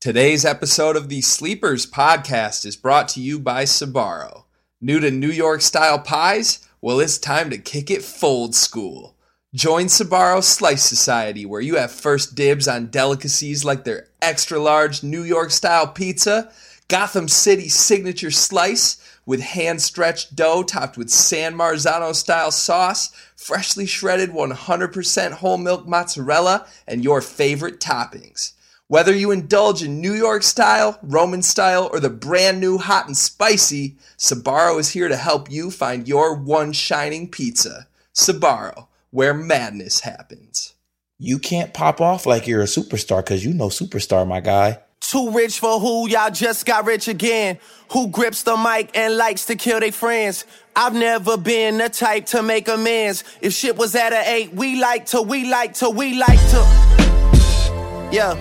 Today's episode of the Sleepers podcast is brought to you by Sbarro. New to New York style pies? Well, it's time to kick it fold school. Join Sbarro Slice Society, where you have first dibs on delicacies like their extra large New York style pizza, Gotham City signature slice with hand stretched dough topped with San Marzano style sauce, freshly shredded 100% whole milk mozzarella, and your favorite toppings. Whether you indulge in New York style, Roman style, or the brand new hot and spicy, Sbarro is here to help you find your one shining pizza. Sbarro, where madness happens. You can't pop off like you're a superstar because you know superstar, my guy. Too rich for who? Y'all just got rich again. Who grips the mic and likes to kill their friends? I've never been the type to make amends. If shit was at an eight, we like to, we like to, we like to. Yeah.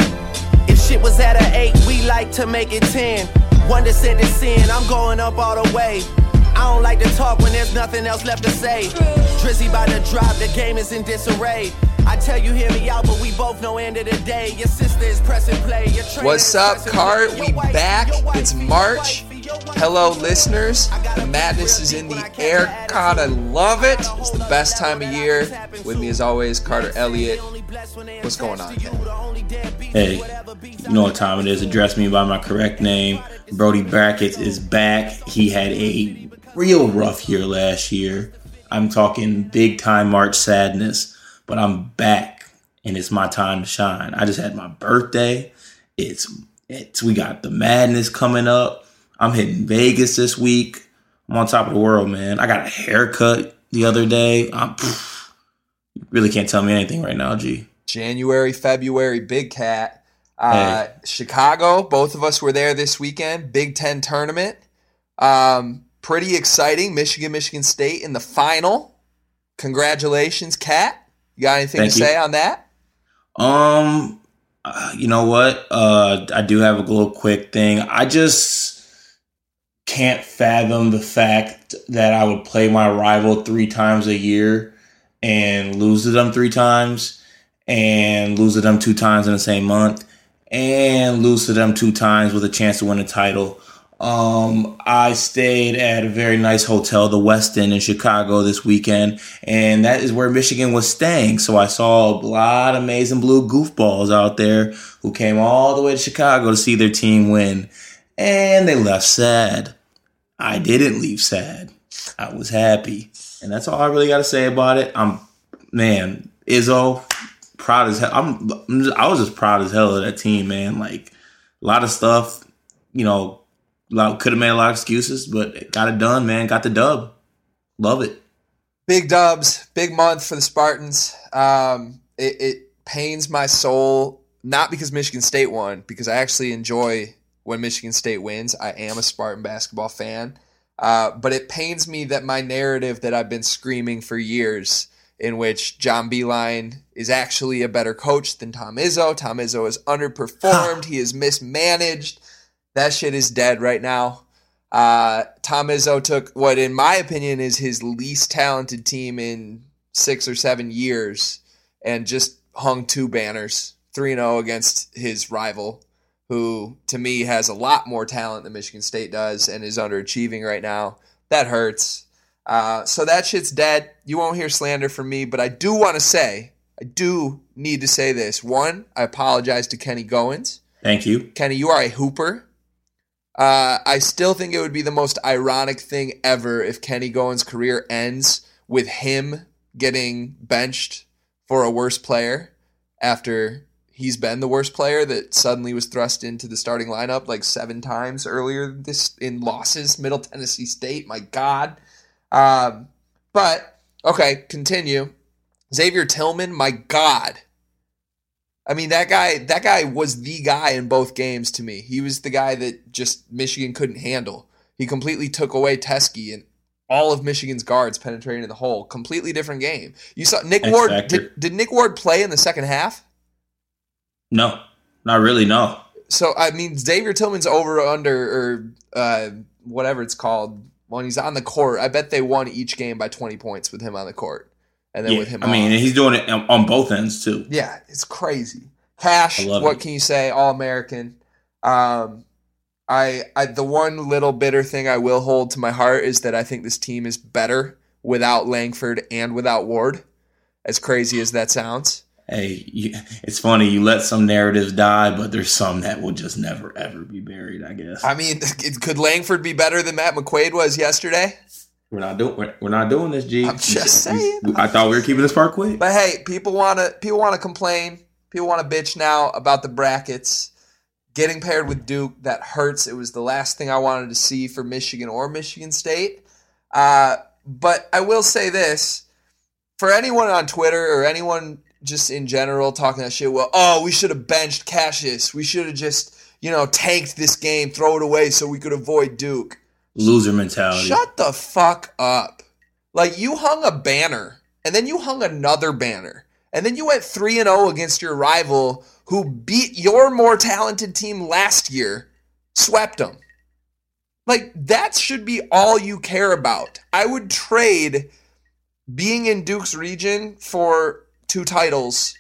Shit was at an eight, we like to make it ten. One descent is sin, I'm going up all the way. I don't like to talk when there's nothing else left to say. Drizzy by the drop, the game is in disarray. I tell you, hear me out, but we both know end of the day. Your sister is pressing play. What's up, Cart? We back. It's March. Hello, listeners. The madness is in the air. God, I love it. It's the best time of year. With me, as always, Carter Elliott. What's going on, Ken? Hey, you know what time it is. Address me by my correct name. Brody Brackets is back. He had a real rough year last year. I'm talking big time March sadness, but I'm back and it's my time to shine. I just had my birthday. It's it's we got the madness coming up. I'm hitting Vegas this week. I'm on top of the world, man. I got a haircut the other day. I'm pff, really can't tell me anything right now, G. January, February, Big Cat. Uh, hey. Chicago, both of us were there this weekend. Big Ten tournament. Um, pretty exciting. Michigan, Michigan State in the final. Congratulations, Cat. You got anything Thank to you. say on that? Um, uh, you know what? Uh, I do have a little quick thing. I just can't fathom the fact that I would play my rival three times a year and lose to them three times and lose to them two times in the same month and lose to them two times with a chance to win a title. Um, I stayed at a very nice hotel, the Westin in Chicago this weekend, and that is where Michigan was staying. So I saw a lot of amazing blue goofballs out there who came all the way to Chicago to see their team win, and they left sad. I didn't leave sad. I was happy, and that's all I really got to say about it. I'm man, Izzo, proud as hell. I'm, I'm just, I was just proud as hell of that team, man. Like a lot of stuff, you know, could have made a lot of excuses, but got it done, man. Got the dub. Love it. Big dubs, big month for the Spartans. Um, it, it pains my soul, not because Michigan State won, because I actually enjoy when Michigan State wins. I am a Spartan basketball fan. Uh, but it pains me that my narrative that I've been screaming for years in which John Beilein is actually a better coach than Tom Izzo. Tom Izzo has underperformed. he is mismanaged. That shit is dead right now. Uh, Tom Izzo took what, in my opinion, is his least talented team in six or seven years and just hung two banners 3 0 against his rival, who to me has a lot more talent than Michigan State does and is underachieving right now. That hurts. Uh, so that shit's dead. You won't hear slander from me, but I do want to say, I do need to say this. One, I apologize to Kenny Goins. Thank you. Kenny, you are a hooper. Uh, I still think it would be the most ironic thing ever if Kenny Goins' career ends with him getting benched for a worse player after he's been the worst player that suddenly was thrust into the starting lineup like seven times earlier this in losses. Middle Tennessee State, my God. Um, but okay, continue. Xavier Tillman, my God. I mean that guy. That guy was the guy in both games to me. He was the guy that just Michigan couldn't handle. He completely took away Teske and all of Michigan's guards penetrating in the hole. Completely different game. You saw Nick X Ward. Did, did Nick Ward play in the second half? No, not really. No. So I mean, Xavier Tillman's over under or uh, whatever it's called when he's on the court, I bet they won each game by 20 points with him on the court. And then yeah, with him, I mean, he's doing it on both ends too. Yeah, it's crazy. Cash, what it. can you say? All American. Um, I, I the one little bitter thing I will hold to my heart is that I think this team is better without Langford and without Ward. As crazy as that sounds. Hey, you, it's funny you let some narratives die, but there's some that will just never ever be buried. I guess. I mean, could Langford be better than Matt McQuaid was yesterday? We're not doing. We're, we're not doing this, G. I'm just saying. I thought we were keeping this part quick. But hey, people want to people want to complain. People want to bitch now about the brackets getting paired with Duke. That hurts. It was the last thing I wanted to see for Michigan or Michigan State. Uh, but I will say this: for anyone on Twitter or anyone just in general talking that shit, well, oh, we should have benched Cassius. We should have just you know tanked this game, throw it away so we could avoid Duke loser mentality. Shut the fuck up. Like you hung a banner and then you hung another banner. And then you went 3 and 0 against your rival who beat your more talented team last year, swept them. Like that should be all you care about. I would trade being in Duke's region for two titles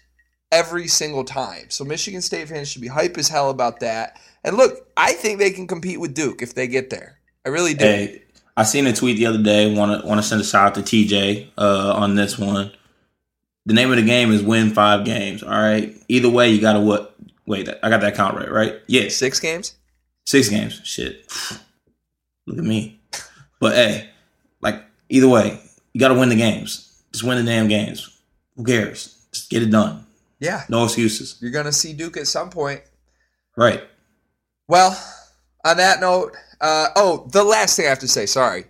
every single time. So Michigan State fans should be hype as hell about that. And look, I think they can compete with Duke if they get there. I really do. Hey, I seen a tweet the other day. Want to want to send a shout out to TJ uh, on this one. The name of the game is win five games. All right. Either way, you got to what? Wait, I got that count right, right? Yeah, six games. Six games. Shit. Look at me. But hey, like either way, you got to win the games. Just win the damn games. Who cares? Just get it done. Yeah. No excuses. You're gonna see Duke at some point. Right. Well, on that note, uh, oh, the last thing I have to say, sorry.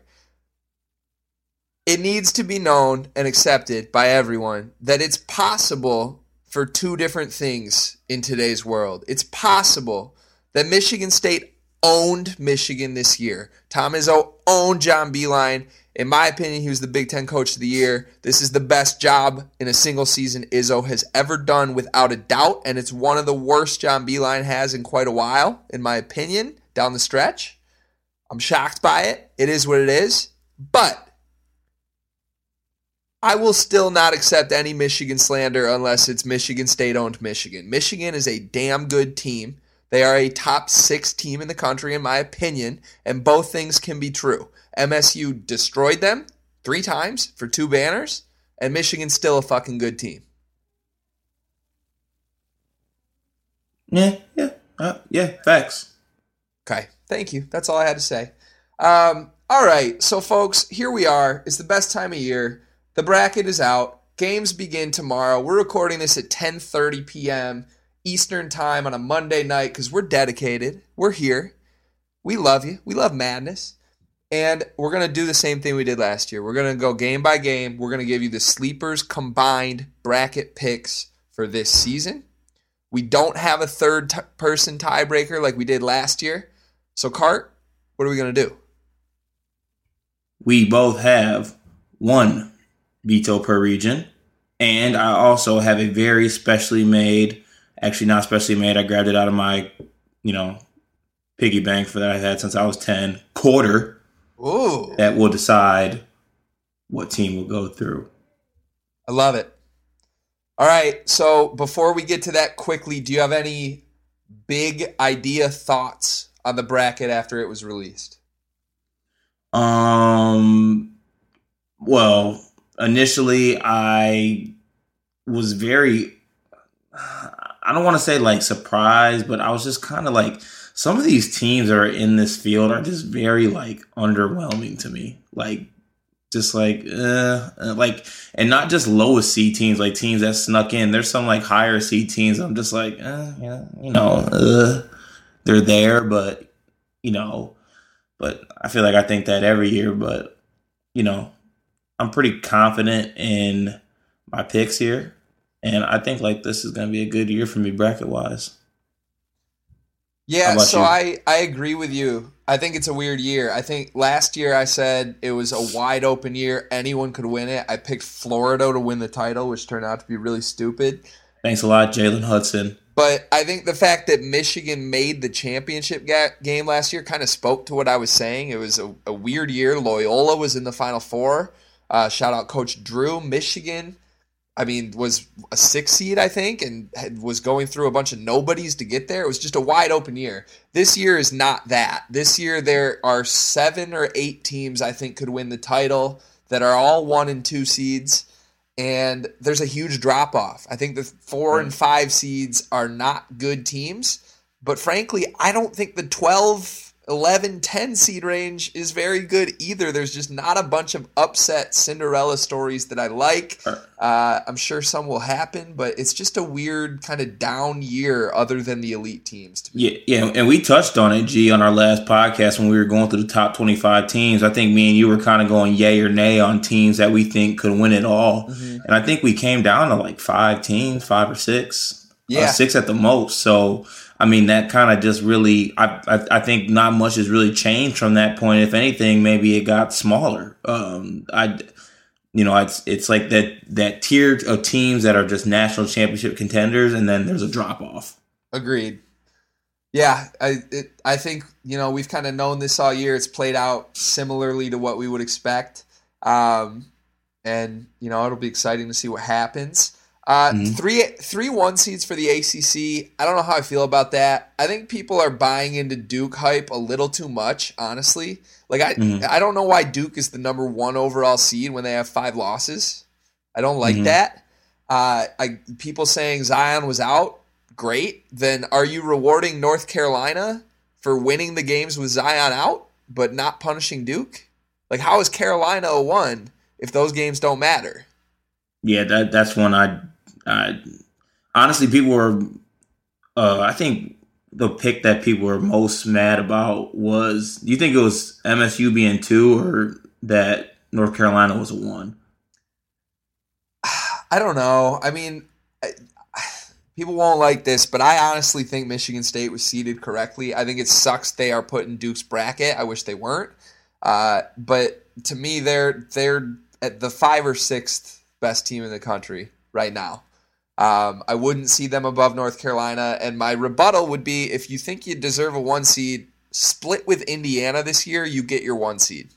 It needs to be known and accepted by everyone that it's possible for two different things in today's world. It's possible that Michigan State owned Michigan this year. Tom Izzo owned John Beilein. In my opinion, he was the Big Ten Coach of the Year. This is the best job in a single season Izzo has ever done, without a doubt, and it's one of the worst John Beilein has in quite a while, in my opinion, down the stretch. I'm shocked by it. It is what it is. But I will still not accept any Michigan slander unless it's Michigan State owned Michigan. Michigan is a damn good team. They are a top six team in the country, in my opinion, and both things can be true. MSU destroyed them three times for two banners, and Michigan's still a fucking good team. Yeah, yeah, uh, yeah, facts. Okay. Thank you. That's all I had to say. Um, all right. So, folks, here we are. It's the best time of year. The bracket is out. Games begin tomorrow. We're recording this at 10:30 p.m. Eastern time on a Monday night because we're dedicated. We're here. We love you. We love madness. And we're going to do the same thing we did last year. We're going to go game by game. We're going to give you the sleepers combined bracket picks for this season. We don't have a third t- person tiebreaker like we did last year. So, Cart, what are we going to do? We both have one veto per region. And I also have a very specially made, actually not specially made, I grabbed it out of my, you know, piggy bank for that I've had since I was 10, quarter Ooh. that will decide what team will go through. I love it. All right. So before we get to that quickly, do you have any big idea thoughts on the bracket after it was released? Um, well, initially I was very, I don't want to say like surprised, but I was just kind of like, some of these teams are in this field are just very like underwhelming to me. Like, just like, uh, like, and not just lowest seed teams, like teams that snuck in. There's some like higher seed teams. I'm just like, uh, yeah, you know, uh, they're there, but you know, but I feel like I think that every year, but you know, I'm pretty confident in my picks here. And I think like this is to be a good year for me bracket wise. Yeah, so you? I I agree with you. I think it's a weird year. I think last year I said it was a wide open year. Anyone could win it. I picked Florida to win the title, which turned out to be really stupid. Thanks a lot, Jalen Hudson. But I think the fact that Michigan made the championship ga- game last year kind of spoke to what I was saying. It was a, a weird year. Loyola was in the Final Four. Uh, shout out Coach Drew. Michigan I mean, was a six seed, I think, and had, was going through a bunch of nobodies to get there. It was just a wide open year. This year is not that. This year, there are seven or eight teams I think could win the title that are all one and two seeds. And there's a huge drop off. I think the four and hmm. five seeds are not good teams. But frankly, I don't think the 12 11 10 seed range is very good either. There's just not a bunch of upset Cinderella stories that I like. Uh, I'm sure some will happen, but it's just a weird kind of down year other than the elite teams. Yeah, yeah, and we touched on it, G, on our last podcast when we were going through the top 25 teams. I think me and you were kind of going yay or nay on teams that we think could win it all. Mm-hmm. And I think we came down to like five teams, five or six. Uh, yeah. Uh, six at the most. So, I mean, that kind of just really, I, I, I think not much has really changed from that point. If anything, maybe it got smaller. Um, I, you know, it's it's like that that tier of teams that are just national championship contenders, and then there's a drop off. Agreed. Yeah, I it, I think you know we've kind of known this all year. It's played out similarly to what we would expect, um, and you know it'll be exciting to see what happens. Uh, mm-hmm. Three three one seeds for the ACC. I don't know how I feel about that. I think people are buying into Duke hype a little too much. Honestly, like I mm-hmm. I don't know why Duke is the number one overall seed when they have five losses. I don't like mm-hmm. that. Uh, I people saying Zion was out. Great. Then are you rewarding North Carolina for winning the games with Zion out, but not punishing Duke? Like how is Carolina a one if those games don't matter? Yeah, that that's one I uh, honestly, people were. Uh, I think the pick that people were most mad about was. Do you think it was MSU being two, or that North Carolina was a one? I don't know. I mean, I, people won't like this, but I honestly think Michigan State was seeded correctly. I think it sucks they are put in Duke's bracket. I wish they weren't. Uh, but to me, they're they're at the five or sixth best team in the country right now. Um, I wouldn't see them above North Carolina. And my rebuttal would be if you think you deserve a one seed, split with Indiana this year, you get your one seed.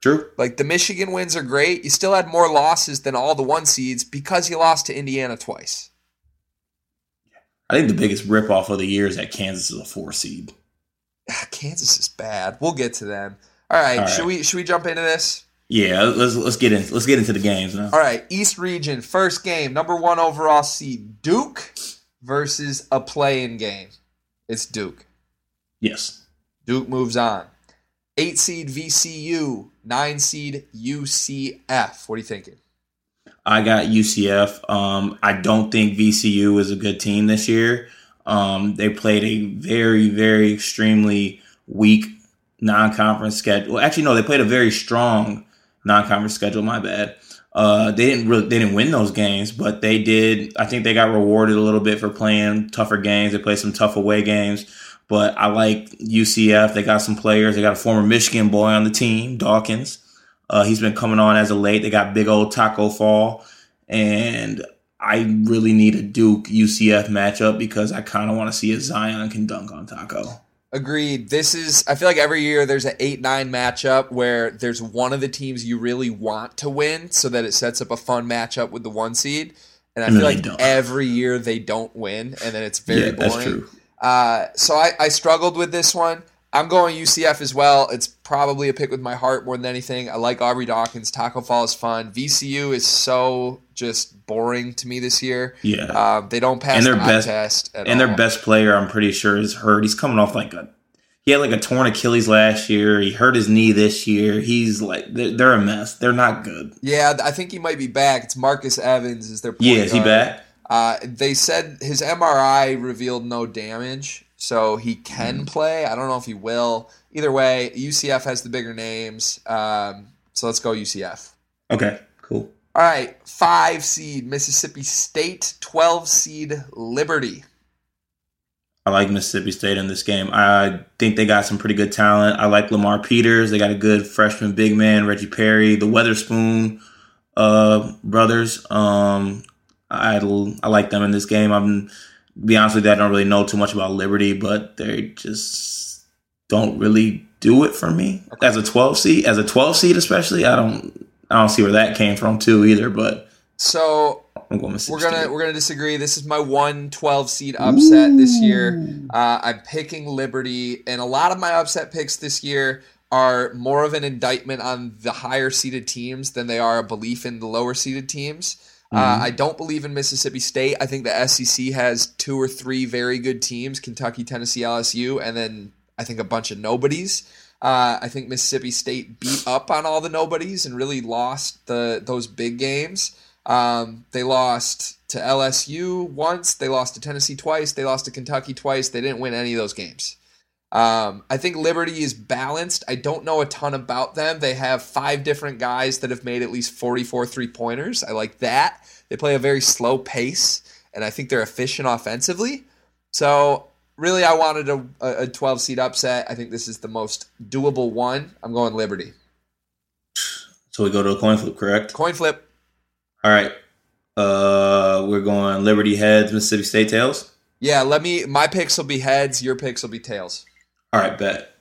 True. Like the Michigan wins are great. You still had more losses than all the one seeds because you lost to Indiana twice. I think the biggest ripoff of the year is that Kansas is a four seed. Kansas is bad. We'll get to them. All right, all right. should we should we jump into this? Yeah, let's let's get in. Let's get into the games now. All right, East Region first game, number one overall seed Duke versus a playing game. It's Duke. Yes. Duke moves on. Eight seed VCU, nine seed UCF. What are you thinking? I got UCF. Um, I don't think VCU is a good team this year. Um, they played a very, very extremely weak non-conference schedule. Well, actually, no, they played a very strong non-conference schedule. My bad. Uh, they didn't really they didn't win those games, but they did. I think they got rewarded a little bit for playing tougher games. They played some tough away games. But I like UCF. They got some players. They got a former Michigan boy on the team, Dawkins. Uh, he's been coming on as a late. They got big old Tacko Fall, and I really need a Duke UCF matchup because I kind of want to see if Zion can dunk on Tacko. Agreed. This is I feel like every year there's an 8-9 matchup where there's one of the teams you really want to win so that it sets up a fun matchup with the one seed. And I and feel like every year they don't win and then it's very yeah, boring. Uh, so I, I struggled with this one. I'm going UCF as well. It's probably a pick with my heart more than anything. I like Aubrey Dawkins. Tacko Fall is fun. VCU is so just boring to me this year. Yeah, uh, they don't pass and their the best test. and all. their best player, I'm pretty sure, is hurt. He's coming off like a he had like a torn Achilles last year. He hurt his knee this year. He's like they're, they're a mess. They're not good. Yeah, I think he might be back. It's Marcus Evans is their point yeah. Is he back? Uh, they said his MRI revealed no damage so he can mm. play. I don't know if he will. Either way, UCF has the bigger names. Um, so let's go UCF. Okay, cool. All right, five seed Mississippi State, twelve seed Liberty. I like Mississippi State in this game. I think they got some pretty good talent. I like Lamar Peters. They got a good freshman big man, Reggie Perry, the Weatherspoon uh, brothers. Um, I I like them in this game. I'm be honest with you, I don't really know too much about Liberty, but they just don't really do it for me okay. as a 12 seed. As a 12 seed, especially, I don't I don't see where that came from too either. But So I'm going Mississippi we're gonna we're gonna disagree. This is my one 12 seed upset this year. Uh, I'm picking Liberty, and a lot of my upset picks this year are more of an indictment on the higher seeded teams than they are a belief in the lower seeded teams. Uh, Mhm. I don't believe in Mississippi State. I think the SEC has two or three very good teams: Kentucky, Tennessee, LSU, and then I think a bunch of nobodies. Uh, I think Mississippi State beat up on all the nobodies and really lost the those big games. Um, they lost to LSU once. They lost to Tennessee twice. They lost to Kentucky twice. They didn't win any of those games. Um, I think Liberty is balanced. I don't know a ton about them. They have five different guys that have made at least 44 three pointers. I like that. They play a very slow pace, and I think they're efficient offensively. So, really, I wanted a, a 12 seed upset. I think this is the most doable one. I'm going Liberty. So we go to a coin flip, correct? Coin flip. All right. Uh, we're going Liberty heads, Mississippi State tails. Yeah, let me. My picks will be heads. Your picks will be tails. All right, bet.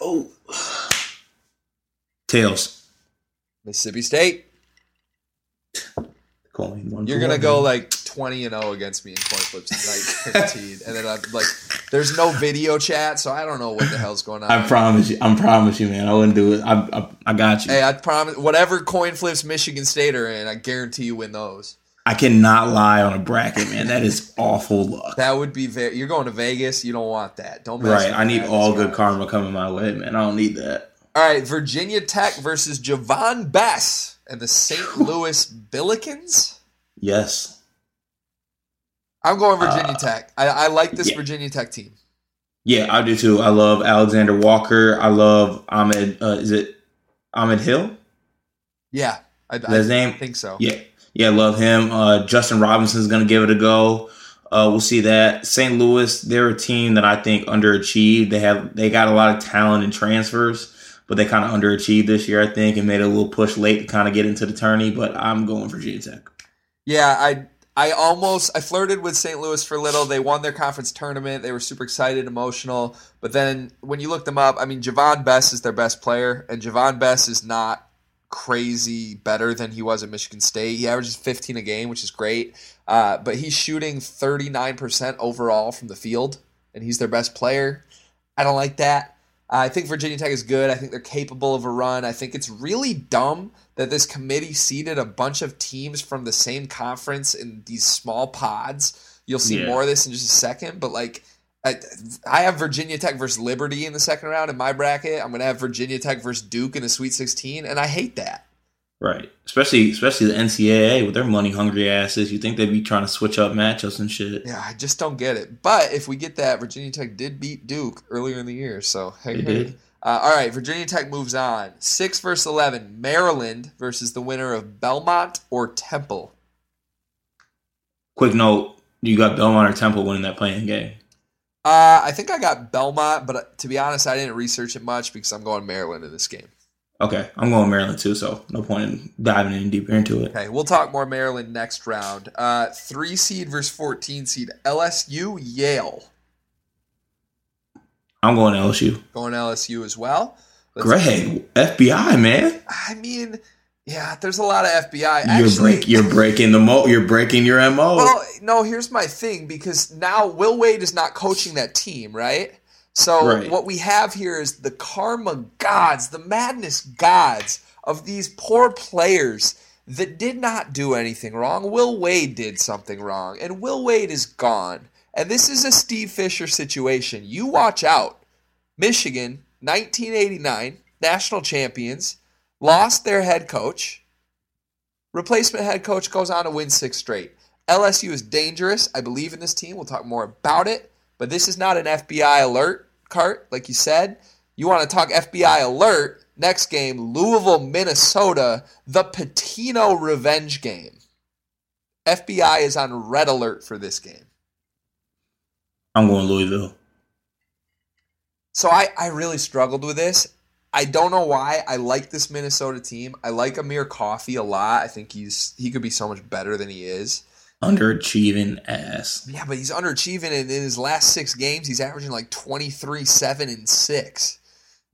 Oh, tails. Mississippi State. One You're gonna one. go like 20 and 0 against me in coin flips tonight, guaranteed. And then I'm like, there's no video chat, so I don't know what the hell's going on. I promise you. I promise you, man. I wouldn't do it. I, I, I got you. hey, I promise. Whatever coin flips Michigan State are in, I guarantee you win those. I cannot lie on a bracket, man. That is awful luck. That would be very. You're going to Vegas. You don't want that. Don't mess Right. I need all good karma coming my way, man. I don't need that. All right, Virginia Tech versus Javon Bess and the St. Louis Billikens. Yes. I'm going Virginia Uh, Tech. I, I like this yeah. Virginia Tech team. Yeah, I do too. I love Alexander Walker. I love Ahmed. Uh, is it Ahmed Hill? Yeah, I, that his I name? think so. Yeah, yeah, love him. Uh, Justin Robinson's going to give it a go. Uh, we'll see that. St. Louis, they're a team that I think underachieved. They have they got a lot of talent and transfers, but they kind of underachieved this year, I think, and made a little push late to kind of get into the tourney. But I'm going Virginia Tech. Yeah, I I almost I flirted with St. Louis for a little. They won their conference tournament. They were super excited, emotional. But then when you look them up, I mean, Javon Bess is their best player, and Javon Bess is not crazy better than he was at Michigan State. He averages 15 a game, which is great. Uh, but he's shooting 39% overall from the field, and he's their best player. I don't like that. I think Virginia Tech is good. I think they're capable of a run. I think it's really dumb that this committee seeded a bunch of teams from the same conference in these small pods. You'll see Yeah. more of this in just a second, but like I, I have Virginia Tech versus Liberty in the second round in my bracket. I'm going to have Virginia Tech versus Duke in the Sweet 16, and I hate that. Right. Especially especially the NCAA with their money hungry asses. You think they'd be trying to switch up matchups and shit. Yeah, I just don't get it. But if we get that, Virginia Tech did beat Duke earlier in the year, so hey, hey. did. Uh, all right, Virginia Tech moves on. Six versus eleven, Maryland versus the winner of Belmont or Temple. Quick note: You got Belmont or Temple winning that playing game. Uh, I think I got Belmont, but uh, to be honest, I didn't research it much because I'm going Maryland in this game. Okay, I'm going Maryland too, so no point in diving any deeper into it. Okay, we'll talk more Maryland next round. Uh, three seed versus fourteen seed, LSU Yale. I'm going LSU. Going LSU as well. Let's- Greg, FBI man, I mean, yeah, there's a lot of FBI. you're break, you're breaking the mo, you're breaking your mo. Well, no, here's my thing because now Will Wade is not coaching that team, right? So Right. what we have here is the karma gods, the madness gods of these poor players that did not do anything wrong. Will Wade did something wrong, and Will Wade is gone. And this is a Steve Fisher situation. You watch out. Michigan, 1989, national champions, lost their head coach. Replacement head coach goes on to win six straight. LSU is dangerous. I believe in this team. We'll talk more about it. But this is not an FBI alert cart, like you said. You want to talk FBI alert? Next game, Louisville, Minnesota, the Pitino revenge game. FBI is on red alert for this game. I'm going Louisville. So I, I really struggled with this. I don't know why. I like this Minnesota team. I like Amir Coffey a lot. I think he's he could be so much better than he is. Underachieving ass. Yeah, but he's underachieving, and in his last six games, he's averaging like 23, 7, and 6.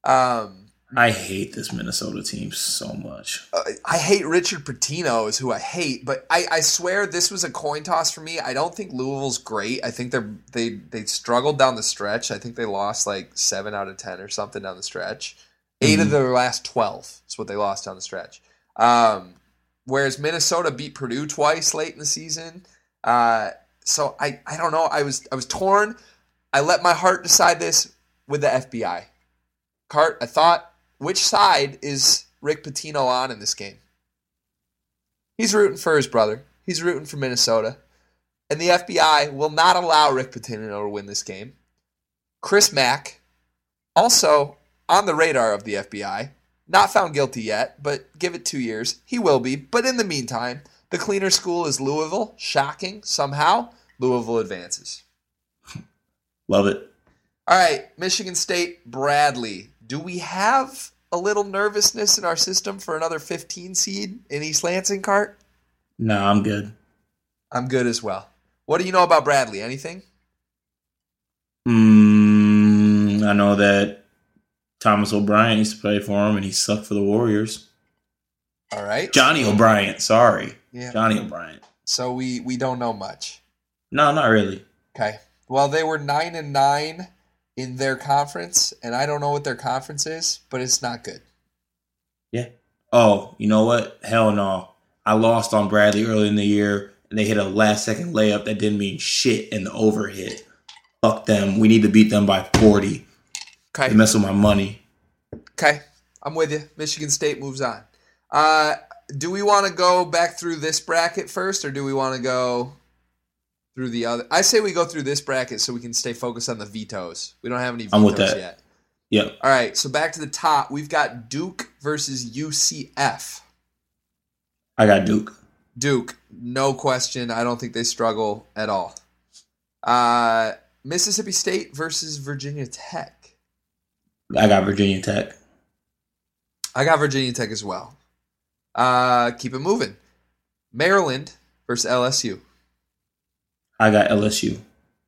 Um, I hate this Minnesota team so much. Uh, I hate Richard Pitino is who I hate, but I, I swear this was a coin toss for me. I don't think Louisville's great. I think they're they they struggled down the stretch. I think they lost like seven out of ten or something down the stretch. 8 of their last twelve is what they lost down the stretch. Um, whereas Minnesota beat Purdue twice late in the season. Uh, so I, I don't know. I was I was torn. I let my heart decide this with the FBI. Cart, I thought, which side is Rick Pitino on in this game? He's rooting for his brother. He's rooting for Minnesota. And the FBI will not allow Rick Pitino to win this game. Chris Mack, also on the radar of the FBI, not found guilty yet, but give it two years. He will be. But in the meantime, the cleaner school is Louisville. Shocking. Somehow, Louisville advances. Love it. All right, Michigan State, Bradley. Do we have a little nervousness in our system for another 15 seed in East Lansing cart? No, I'm good. I'm good as well. What do you know about Bradley? Anything? Mm, I know that Thomas O'Brien used to play for him, and he sucked for the Warriors. All right. Johnny O'Brien, sorry, Yeah. Johnny O'Brien. So we we don't know much. No, not really. Okay. Well, they were 9 and 9 in their conference, and I don't know what their conference is, but it's not good. Yeah. Oh, you know what? Hell no. I lost on Bradley early in the year, and they hit a last second layup that didn't mean shit in the overhit. Fuck them. We need to beat them by 40. Okay. They mess with my money. Okay, I'm with you. Michigan State moves on. Uh, do we want to go back through this bracket first, or do we want to go through the other? I say we go through this bracket so we can stay focused on the vetoes. We don't have any I'm with vetoes that. yet. Yep. All right, so back to the top. We've got Duke versus UCF. I got Duke. Duke, no question. I don't think they struggle at all. Uh, Mississippi State versus Virginia Tech. I got Virginia Tech. I got Virginia Tech as well. Uh, keep it moving. Maryland versus LSU. I got LSU.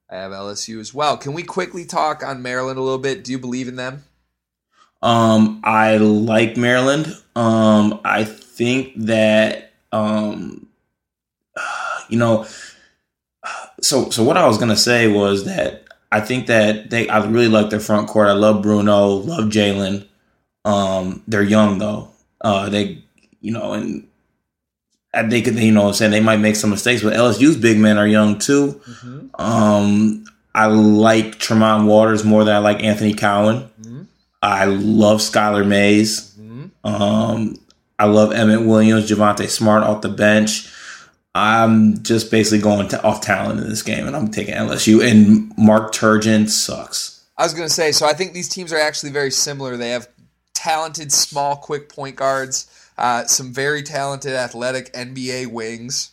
I have LSU as well. Can we quickly talk on Maryland a little bit? Do you believe in them? Um, I like Maryland. Um, I think that um, you know, so so what I was gonna say was that I think that they I really like their front court. I love Bruno, love Jalen. Um, they're young though. Uh, they you know and. I think you know what I'm saying they might make some mistakes, but LSU's big men are young too. Um, I like Tremont Waters more than I like Anthony Cowan. I love Skylar Mays. Um, I love Emmitt Williams, Javonte Smart off the bench. I'm just basically going to off talent in this game, and I'm taking LSU. And Mark Turgeon sucks. I was going to say, so I think these teams are actually very similar. They have talented, small, quick point guards, uh, some very talented, athletic NBA wings.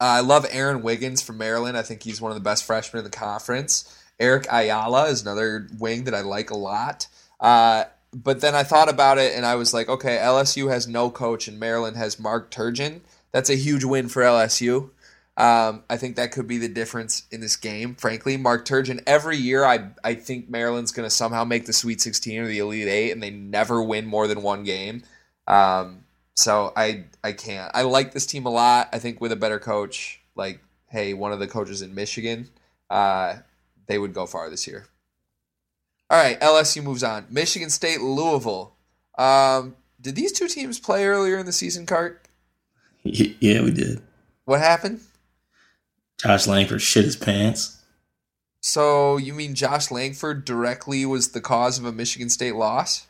Uh, I love Aaron Wiggins from Maryland. I think he's one of the best freshmen in the conference. Eric Ayala is another wing that I like a lot. Uh, but then I thought about it and I was like, okay, LSU has no coach and Maryland has Mark Turgeon. That's a huge win for LSU. Um, I think that could be the difference in this game. Frankly, Mark Turgeon. Every year, I I think Maryland's going to somehow make the Sweet 16 or the Elite Eight, and they never win more than one game. Um, so I I can't. I like this team a lot. I think with a better coach, like hey, one of the coaches in Michigan, uh, they would go far this year. All right, LSU moves on. Michigan State, Louisville. Um, did these two teams play earlier in the season, Cart? Yeah, we did. What happened? Josh Langford shit his pants. So you mean Josh Langford directly was the cause of a Michigan State loss?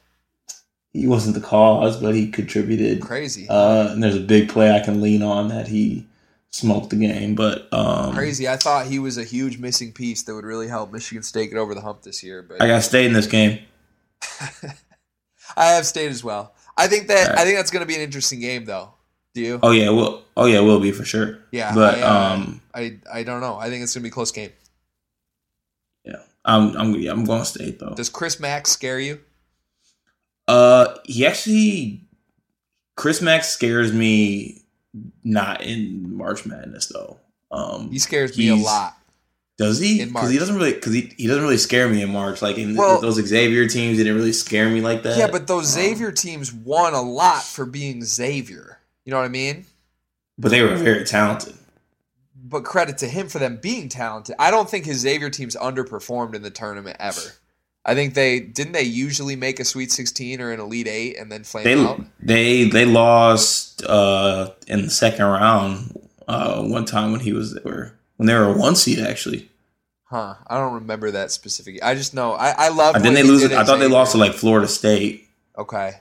He wasn't the cause, but he contributed. Crazy. Uh, and there's a big play I can lean on that he smoked the game. But um, Crazy. I thought he was a huge missing piece that would really help Michigan State get over the hump this year, but I got State in this game. I have State as well. I think that right. I think that's going to be an interesting game though. Do you? Oh yeah, well, oh yeah, will be for sure. yeah, but I, uh, um, I I don't know. I think it's going to be a close game. yeah, I'm I'm yeah, I'm going to state though. Does Chris Mack scare you? Uh, he actually, Chris Mack scares me not in March Madness though. Um, He scares me a lot. Does he? Because he doesn't really because he, he doesn't really scare me in March. Like in Well- those Xavier teams, he didn't really scare me like that. Yeah, but those Um, Xavier teams won a lot for being Xavier. You know what I mean? but they were very talented. But credit to him for them being talented. I don't think his Xavier teams underperformed in the tournament ever. I think they didn't they usually make a Sweet 16 or an Elite 8 and then flame They out. they they lost uh, in the second round uh, one time when he was there when they were a one seed actually. Huh. I don't remember that specific. I just know I, I love And then they lose. I thought they lost to like Florida State. Okay.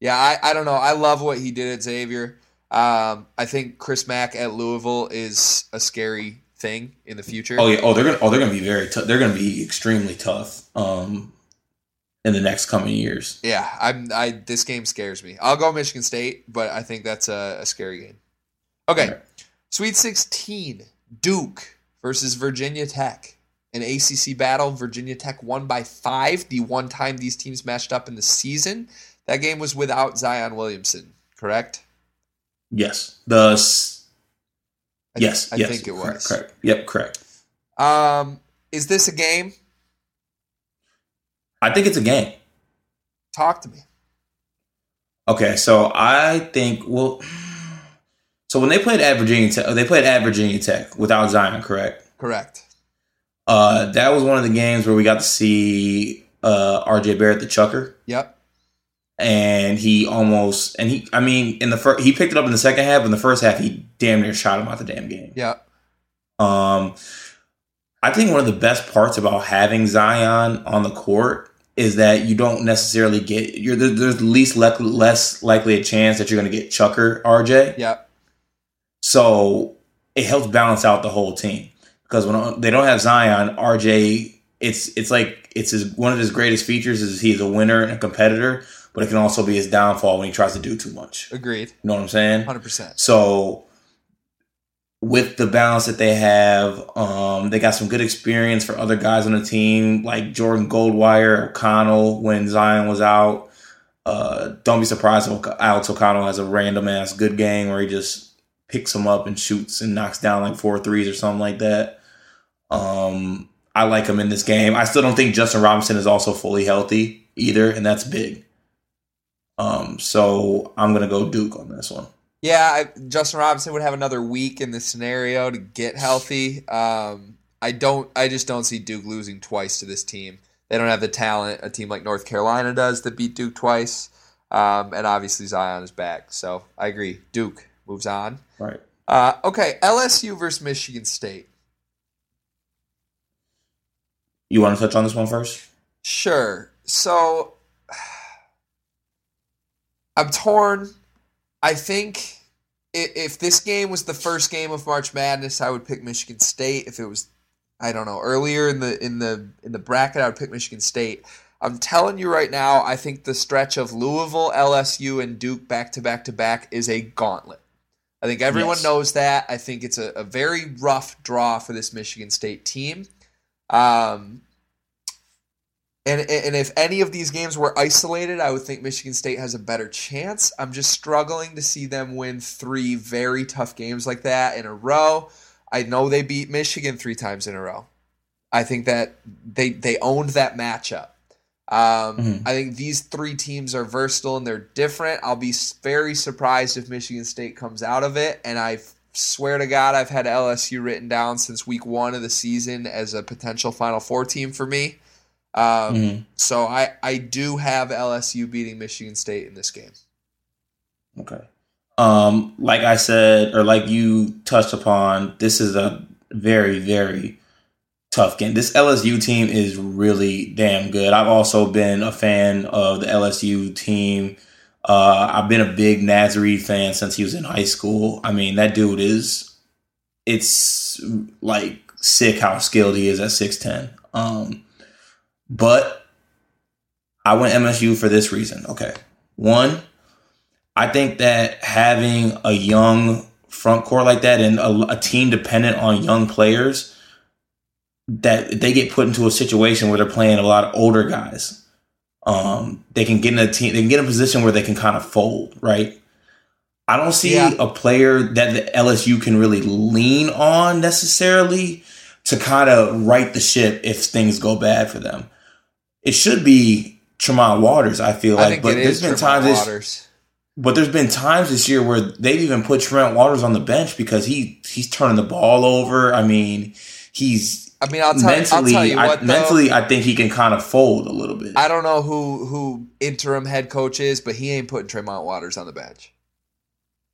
Yeah, I, I don't know. I love what he did at Xavier. Um, I think Chris Mack at Louisville is a scary thing in the future. Oh yeah. Oh, they're gonna. Oh, they're gonna be very. tough. they're gonna be extremely tough. Um, in the next coming years. Yeah, I'm. I this game scares me. I'll go Michigan State, but I think that's a, a scary game. Okay, Alright. Sweet 16, Duke versus Virginia Tech. An ACC battle. Virginia Tech won by five. The one time these teams matched up in the season, that game was without Zion Williamson. Correct? Yes. The. I, yes. I yes. think it correct, was. Correct. Yep. Correct. Um, is this a game? I think it's a game. Talk to me. Okay, so I think well, so when they played at Virginia Tech, they played at Virginia Tech without Zion, correct? Correct. Uh, that was one of the games where we got to see uh, R.J. Barrett, the chucker, Yep. And he almost and he, I mean, in the first, he picked it up in the second half. In the first half, he damn near shot him out the damn game. Yeah. Um, I think one of the best parts about having Zion on the court is that you don't necessarily get you're there's least le- less likely a chance that you're going to get Chucker RJ. Yep. So it helps balance out the whole team because when they don't have Zion, RJ, it's it's like it's his one of his greatest features is he's a winner and a competitor, but it can also be his downfall when he tries to do too much. Agreed. You know what I'm saying? 100%. So with the balance that they have, um, they got some good experience for other guys on the team, like Jordan Goldwire, O'Connell when Zion was out. Uh, don't be surprised if Alex O'Connell has a random ass good game where he just picks them up and shoots and knocks down like four threes or something like that. Um, I like him in this game. I still don't think Justin Robinson is also fully healthy either, and that's big. Um, so I'm gonna go Duke on this one. Yeah, I, Justin Robinson would have another week in this scenario to get healthy. Um, I don't. I just don't see Duke losing twice to this team. They don't have the talent a team like North Carolina does that beat Duke twice. Um, and obviously Zion is back, so I agree. Duke moves on. Right. Uh, okay, LSU versus Michigan State. You want to touch on this one first? Sure. So I'm torn. I think if this game was the first game of March Madness, I would pick Michigan State. If it was, I don't know, earlier in the in the in the bracket, I would pick Michigan State. I'm telling you right now, I think the stretch of Louisville, LSU, and Duke back to back to back is a gauntlet. I think everyone Yes. knows that. I think it's a, a very rough draw for this Michigan State team. Um, and and if any of these games were isolated, I would think Michigan State has a better chance. I'm just struggling to see them win three very tough games like that in a row. I know they beat Michigan three times in a row. I think that they they owned that matchup. Um, Mhm. I think these three teams are versatile and they're different. I'll be very surprised if Michigan State comes out of it. And I swear to God, I've had LSU written down since week one of the season as a potential Final Four team for me. Um, Mhm. So I, I do have LSU beating Michigan State in this game. Okay. Um, like I said, or like you touched upon, this is a very, very tough game. This LSU team is really damn good. I've also been a fan of the LSU team. Uh, I've been a big Naz Reid fan since he was in high school. I mean, that dude is, it's like sick how skilled he is at 6'10. Um, but I went MSU for this reason. Okay. One, I think that having a young front court like that and a, a team dependent on young players, that they get put into a situation where they're playing a lot of older guys. Um, they can get in a team, they can get in a position where they can kind of fold, right? I don't see Yeah. a player that the LSU can really lean on necessarily. to kind of right the ship if things go bad for them. It should be Tremont Waters, I feel like, I but there's been times this, Waters. but there's been times this year where they've even put Tremont Waters on the bench because he he's turning the ball over. I mean, he's I mean, I'll tell, mentally, I'll tell you what. I, though, mentally, I think he can kind of fold a little bit. I don't know who who interim head coach is, but he ain't putting Tremont Waters on the bench.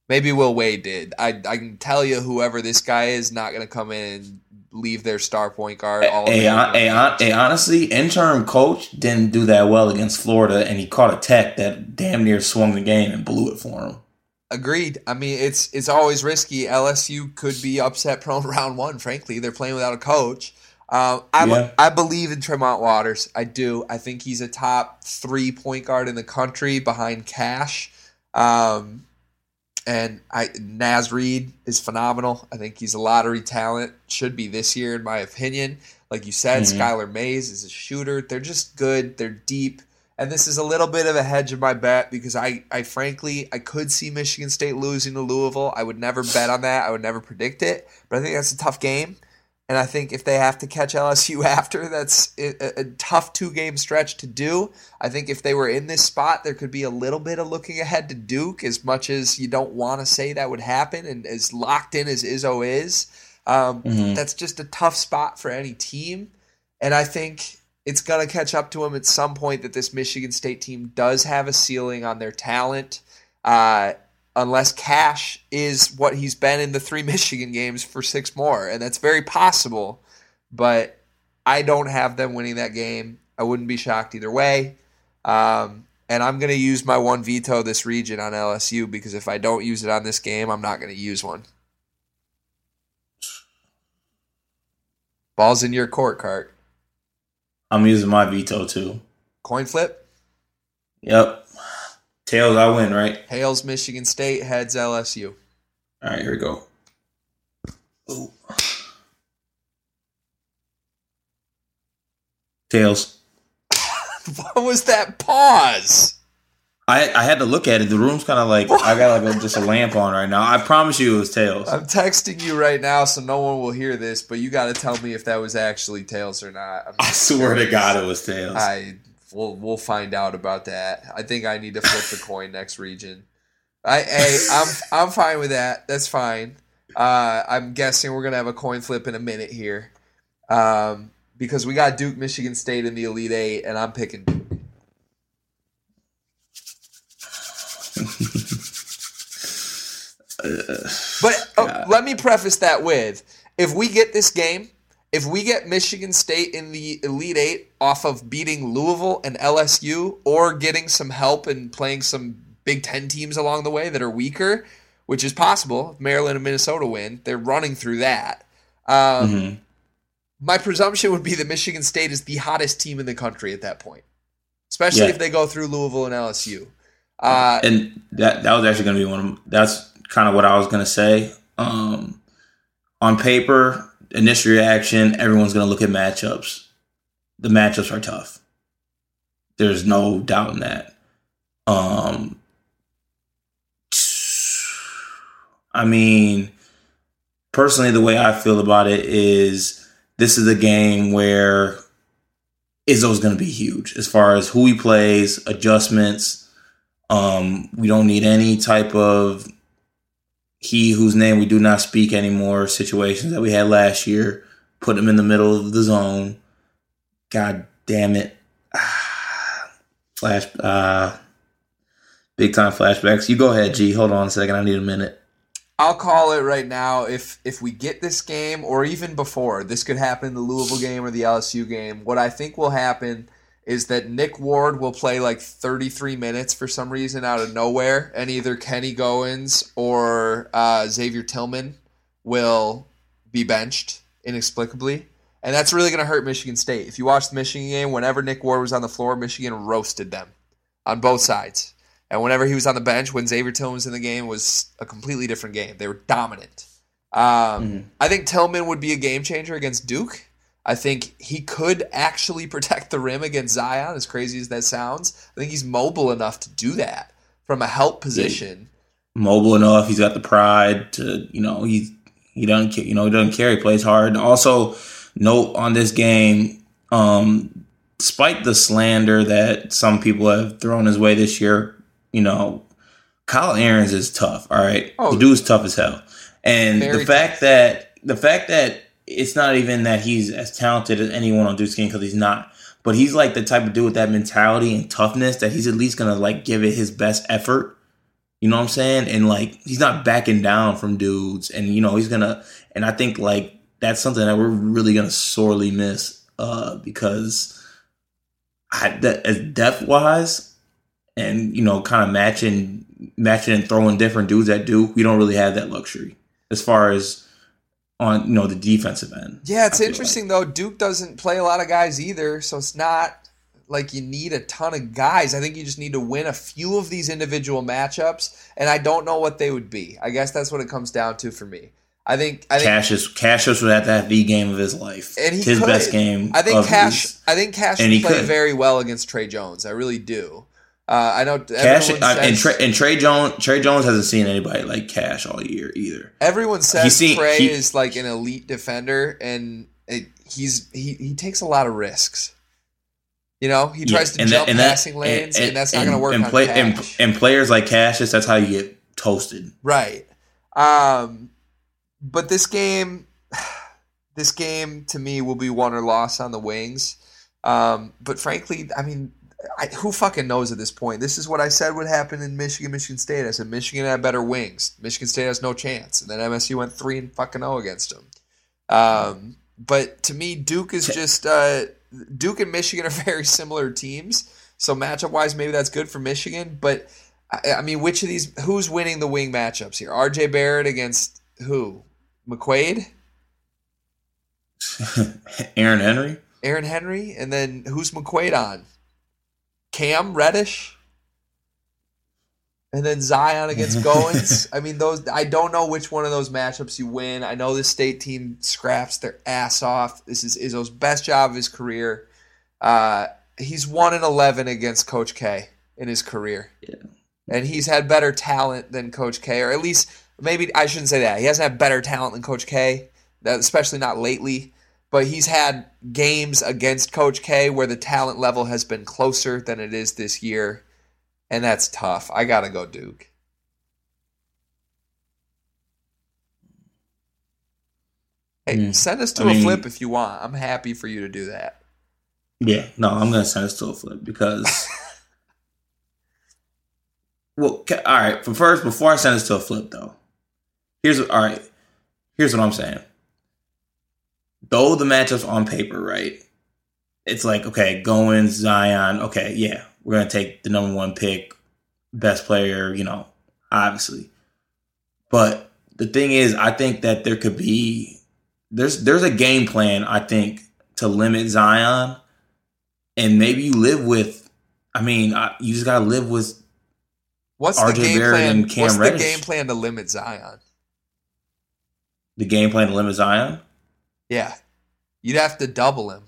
Maybe Will Wade did. I I can tell you, whoever this guy is, not going to come in and leave their star point guard. All hon- hey, hon- honestly, interim coach didn't do that well against Florida, and he caught a tech that damn near swung the game and blew it for him. Agreed. I mean, it's it's always risky. LSU could be upset prone round one. Frankly, they're playing without a coach. Um, I Yeah. I believe in Tremont Waters. I do. I think he's a top three point guard in the country behind Cash. Um, and I Naz Reid is phenomenal. I think he's a lottery talent. Should be this year, in my opinion. Like you said, Mhm. Skylar Mays is a shooter. They're just good. They're deep. And this is a little bit of a hedge of my bet because I, I frankly I could see Michigan State losing to Louisville. I would never bet on that. I would never predict it. But I think that's a tough game. And I think if they have to catch LSU after, that's a, a tough two game stretch to do. I think if they were in this spot, there could be a little bit of looking ahead to Duke, as much as you don't want to say that would happen. And as locked in as Izzo is, um, Mhm. that's just a tough spot for any team. And I think it's going to catch up to him at some point that this Michigan State team does have a ceiling on their talent. Uh, unless Cash is what he's been in the three Michigan games for six more. And that's very possible. But I don't have them winning that game. I wouldn't be shocked either way. Um, and I'm going to use my one veto this region on LSU because if I don't use it on this game, I'm not going to use one. Ball's in your court, Cart. I'm using my veto too. Coin flip. Yep. Tails, I win, right? Hails Michigan State, heads LSU. All right, here we go. Ooh. Tails. What was that pause? I I had to look at it. The room's kind of like I got like a, just a lamp on right now. I promise you it was tails. I'm texting you right now, so no one will hear this, but you got to tell me if that was actually tails or not. I'm I swear to God it was tails. I we'll we'll find out about that. I think I need to flip the coin next region. I hey, I'm I'm fine with that. That's fine. Uh, I'm guessing we're gonna have a coin flip in a minute here, um, because we got Duke, Michigan State in the Elite Eight, and I'm picking Duke. But uh, let me preface that with if we get this game, if we get Michigan State in the Elite Eight off of beating Louisville and LSU or getting some help and playing some Big Ten teams along the way that are weaker, which is possible, if Maryland and Minnesota win, they're running through that. Um, Mhm. My presumption would be that Michigan State is the hottest team in the country at that point, especially Yeah. if they go through Louisville and LSU. Uh, and that that was actually going to be one of that's kind of what I was going to say. Um, on paper, initial reaction, everyone's going to look at matchups. The matchups are tough. There's no doubt in that. Um, I mean, personally, the way I feel about it is this is a game where Izzo's going to be huge as far as who he plays, adjustments. Um, we don't need any type of he whose name we do not speak anymore situations that we had last year. Put him in the middle of the zone. God damn it. Flash uh big time flashbacks. You go ahead, G. Hold on a second. I need a minute. I'll call it right now. If if we get this game, or even before, this could happen the Louisville game or the LSU game. What I think will happen is that Nick Ward will play like 33 minutes for some reason out of nowhere, and either Kenny Goins or uh, Xavier Tillman will be benched inexplicably. And that's really going to hurt Michigan State. If you watch the Michigan game, whenever Nick Ward was on the floor, Michigan roasted them on both sides. And whenever he was on the bench, when Xavier Tillman was in the game, it was a completely different game. They were dominant. Um, Mhm. I think Tillman would be a game changer against Duke. I think he could actually protect the rim against Zion, as crazy as that sounds. I think he's mobile enough to do that from a help position. Mobile enough. He's got the pride to, you know, he he doesn't you know he doesn't care. He plays hard. and Also, note on this game. Um, despite the slander that some people have thrown his way this year, you know, Kyle Ahrens is tough. All right, Oh. the dude's tough as hell, and the fact that the fact that it's not even that he's as talented as anyone on Duke's game because he's not. But he's like the type of dude with that mentality and toughness that he's at least gonna like give it his best effort. You know what I'm saying? And like he's not backing down from dudes, and you know he's gonna. And I think like that's something that we're really gonna sorely miss uh, because I, that, as depth wise, and you know, kind of matching, matching and throwing different dudes at Duke, we don't really have that luxury as far as on you know the defensive end. Yeah, it's interesting though. Duke doesn't play a lot of guys either, so it's not like you need a ton of guys. I think you just need to win a few of these individual matchups, and I don't know what they would be. I guess that's what it comes down to for me. I think I think Cassius Cassius would have to have the game of his life. and his could. best game. I think Cash. his- I think Cash and he play could. very well against Tre Jones. I really do. Uh, I know Cash uh, and Tre, and Tre Jones. Tre Jones hasn't seen anybody like Cash all year either. everyone says seen- Tre he- is like an elite defender, and it, he's he, he takes a lot of risks. You know, he tries to and jump that- and that- passing lanes, and, that's not going to work and on play- Cash. and, and players like Cassius, that's how you get toasted. Right. Um, but this game, this game to me will be won or lost on the wings. Um, but frankly, I mean, I, who fucking knows at this point? This is what I said would happen in Michigan, Michigan State. I said Michigan had better wings. Michigan State has no chance, and then MSU went three and fucking zero against them. Um, but to me, Duke is just uh, Duke and Michigan are very similar teams. So matchup wise, maybe that's good for Michigan. But I, I mean, which of these? Who's winning the wing matchups here? R.J. Barrett against who? McQuaid, Aaron Henry. Aaron Henry, and then who's McQuaid on? Cam Reddish, and then Zion against Goins. I mean, those. I don't know which one of those matchups you win. I know the state team scraps their ass off. This is Izzo's best job of his career. Uh, he's one and eleven against Coach K in his career. Yeah. and he's had better talent than Coach K, or at least maybe I shouldn't say that. He hasn't had better talent than Coach K, especially not lately. But he's had games against Coach K where the talent level has been closer than it is this year, and that's tough. I gotta go Duke. Hey, Hmm. send us to I a mean- flip if you want. I'm happy for you to do that. Yeah, no, I'm gonna send us to a flip because. well, all right. But first, before I send us to a flip, though, here's all right. Here's what I'm saying. Though the matchups on paper, right? It's like okay, going Zion. Okay, yeah, we're gonna take the number one pick, best player. You know, obviously. But the thing is, I think that there could be there's there's a game plan. I think to limit Zion and maybe you live with. I mean, I, you just gotta live with. What's RJ the game Barrett plan? and Cam What's Reddish. the game plan to limit Zion? The game plan to limit Zion. Yeah, you'd have to double him.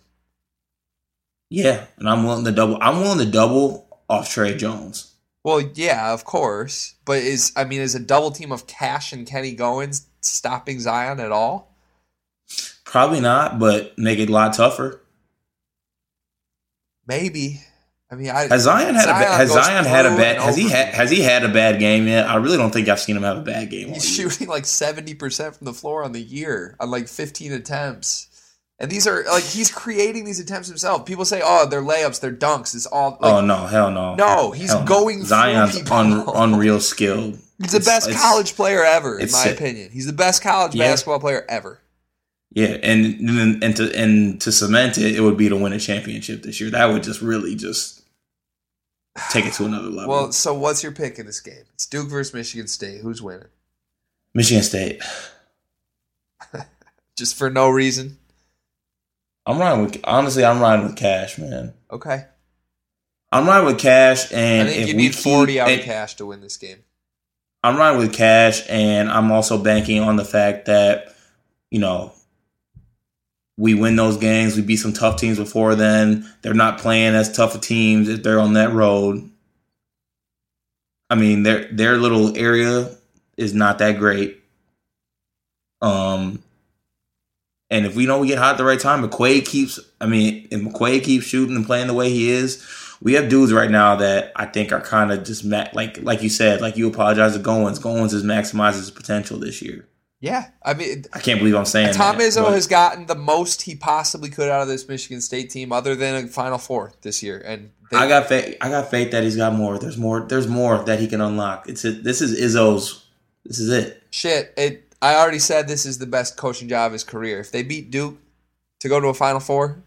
Yeah, and I'm willing to double. I'm willing to double off Tre Jones. Well, yeah, of course. But is I mean, is a double team of Cash and Kenny Goins stopping Zion at all? Probably not, but make it a lot tougher. Maybe. I mean, I, Has Zion had a ba- has Zion had a bad has he had has he had a bad game yet? I really don't think I've seen him have a bad game. He's shooting like seventy percent from the floor on the year on like fifteen attempts. And these are like he's creating these attempts himself. People say, "Oh, they're layups, they're dunks." It's all like oh no, hell no. No, he's Hell going through Zion's un, unreal skilled. he's the best it's- college player ever, in my sick. opinion. He's the best college Yeah. basketball player ever. Yeah, and and and to and to cement it, it would be to win a championship this year. That would just really just take it to another level. Well, so what's your pick in this game? It's Duke versus Michigan State. Who's winning? Michigan State. Just for no reason. I'm riding with honestly. I'm riding with Cash, man. Okay. I'm riding with Cash, and I think if you we need 40 keep, out of cash to win this game. I'm riding with Cash, and I'm also banking on the fact that you know we win those games. We beat some tough teams before then. They're not playing as tough of teams if they're on that road. I mean, their their little area is not that great. Um, And if we know we get hot at the right time, McQuaid keeps. I mean, if McQuaid keeps shooting and playing the way he is, we have dudes right now that I think are kind of just ma- like like you said, like you apologize to Goins. Goins has maximized his potential this year. Yeah, I mean, I can't believe I'm saying Tom that, Izzo but- has gotten the most he possibly could out of this Michigan State team, other than a Final Four this year. And they, I got faith. I got faith that he's got more. There's more. There's more that he can unlock. It's a, this is Izzo's. This is it. shit. It. I already said this is the best coaching job of his career. If they beat Duke to go to a Final Four,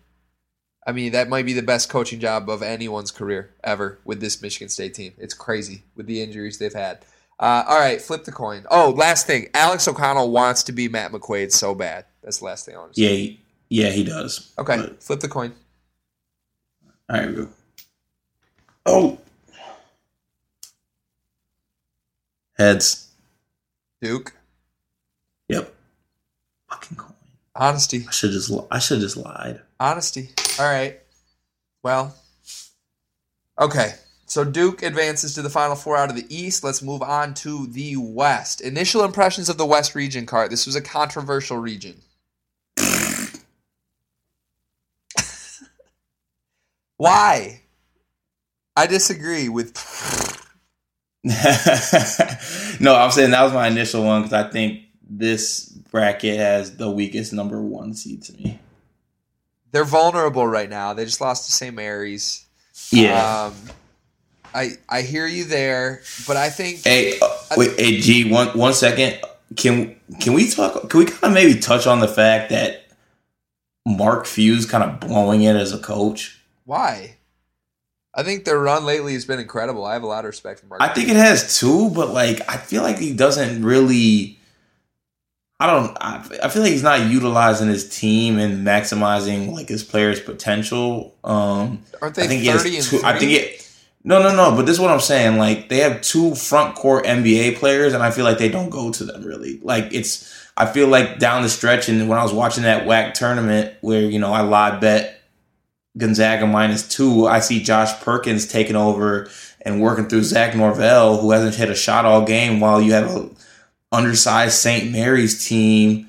I mean that might be the best coaching job of anyone's career ever with this Michigan State team. It's crazy with the injuries they've had. Uh, all right, flip the coin. Oh, last thing. Alex O'Connell wants to be Matt McQuaid so bad. That's the last thing I want to say. Yeah, he, yeah, he does. Okay, But- flip the coin. all right, go. Oh, heads. Duke. Yep. Fucking coin. Honesty. I should just. I should just lied. Honesty. All right. Well, okay. So Duke advances to the Final Four out of the East. Let's move on to the West. Initial impressions of the West region card. This was a controversial region. Why? I disagree with. no, I'm saying that was my initial one because I think this bracket has the weakest number one seed to me. They're vulnerable right now. They just lost to St. Mary's. Yeah. Um, I I hear you there, but I think Hey, uh, wait, hey, G, one one second. Can can we talk? Can we kind of maybe touch on the fact that Mark Few's kind of blowing it as a coach? Why? I think their run lately has been incredible. I have a lot of respect for Mark. I think it has too, but like I feel like he doesn't really. I don't. I, I feel like he's not utilizing his team and maximizing like his players' potential. Um, Aren't I they think he has thirty and three? I think it. No, no, no. But this is what I'm saying. Like they have two front court NBA players, and I feel like they don't go to them really. Like it's. I feel like down the stretch, and when I was watching that whack tournament where you know I live bet Gonzaga minus two, I see Josh Perkins taking over and working through Zach Norvell, who hasn't hit a shot all game, while you have a undersized St. Mary's team.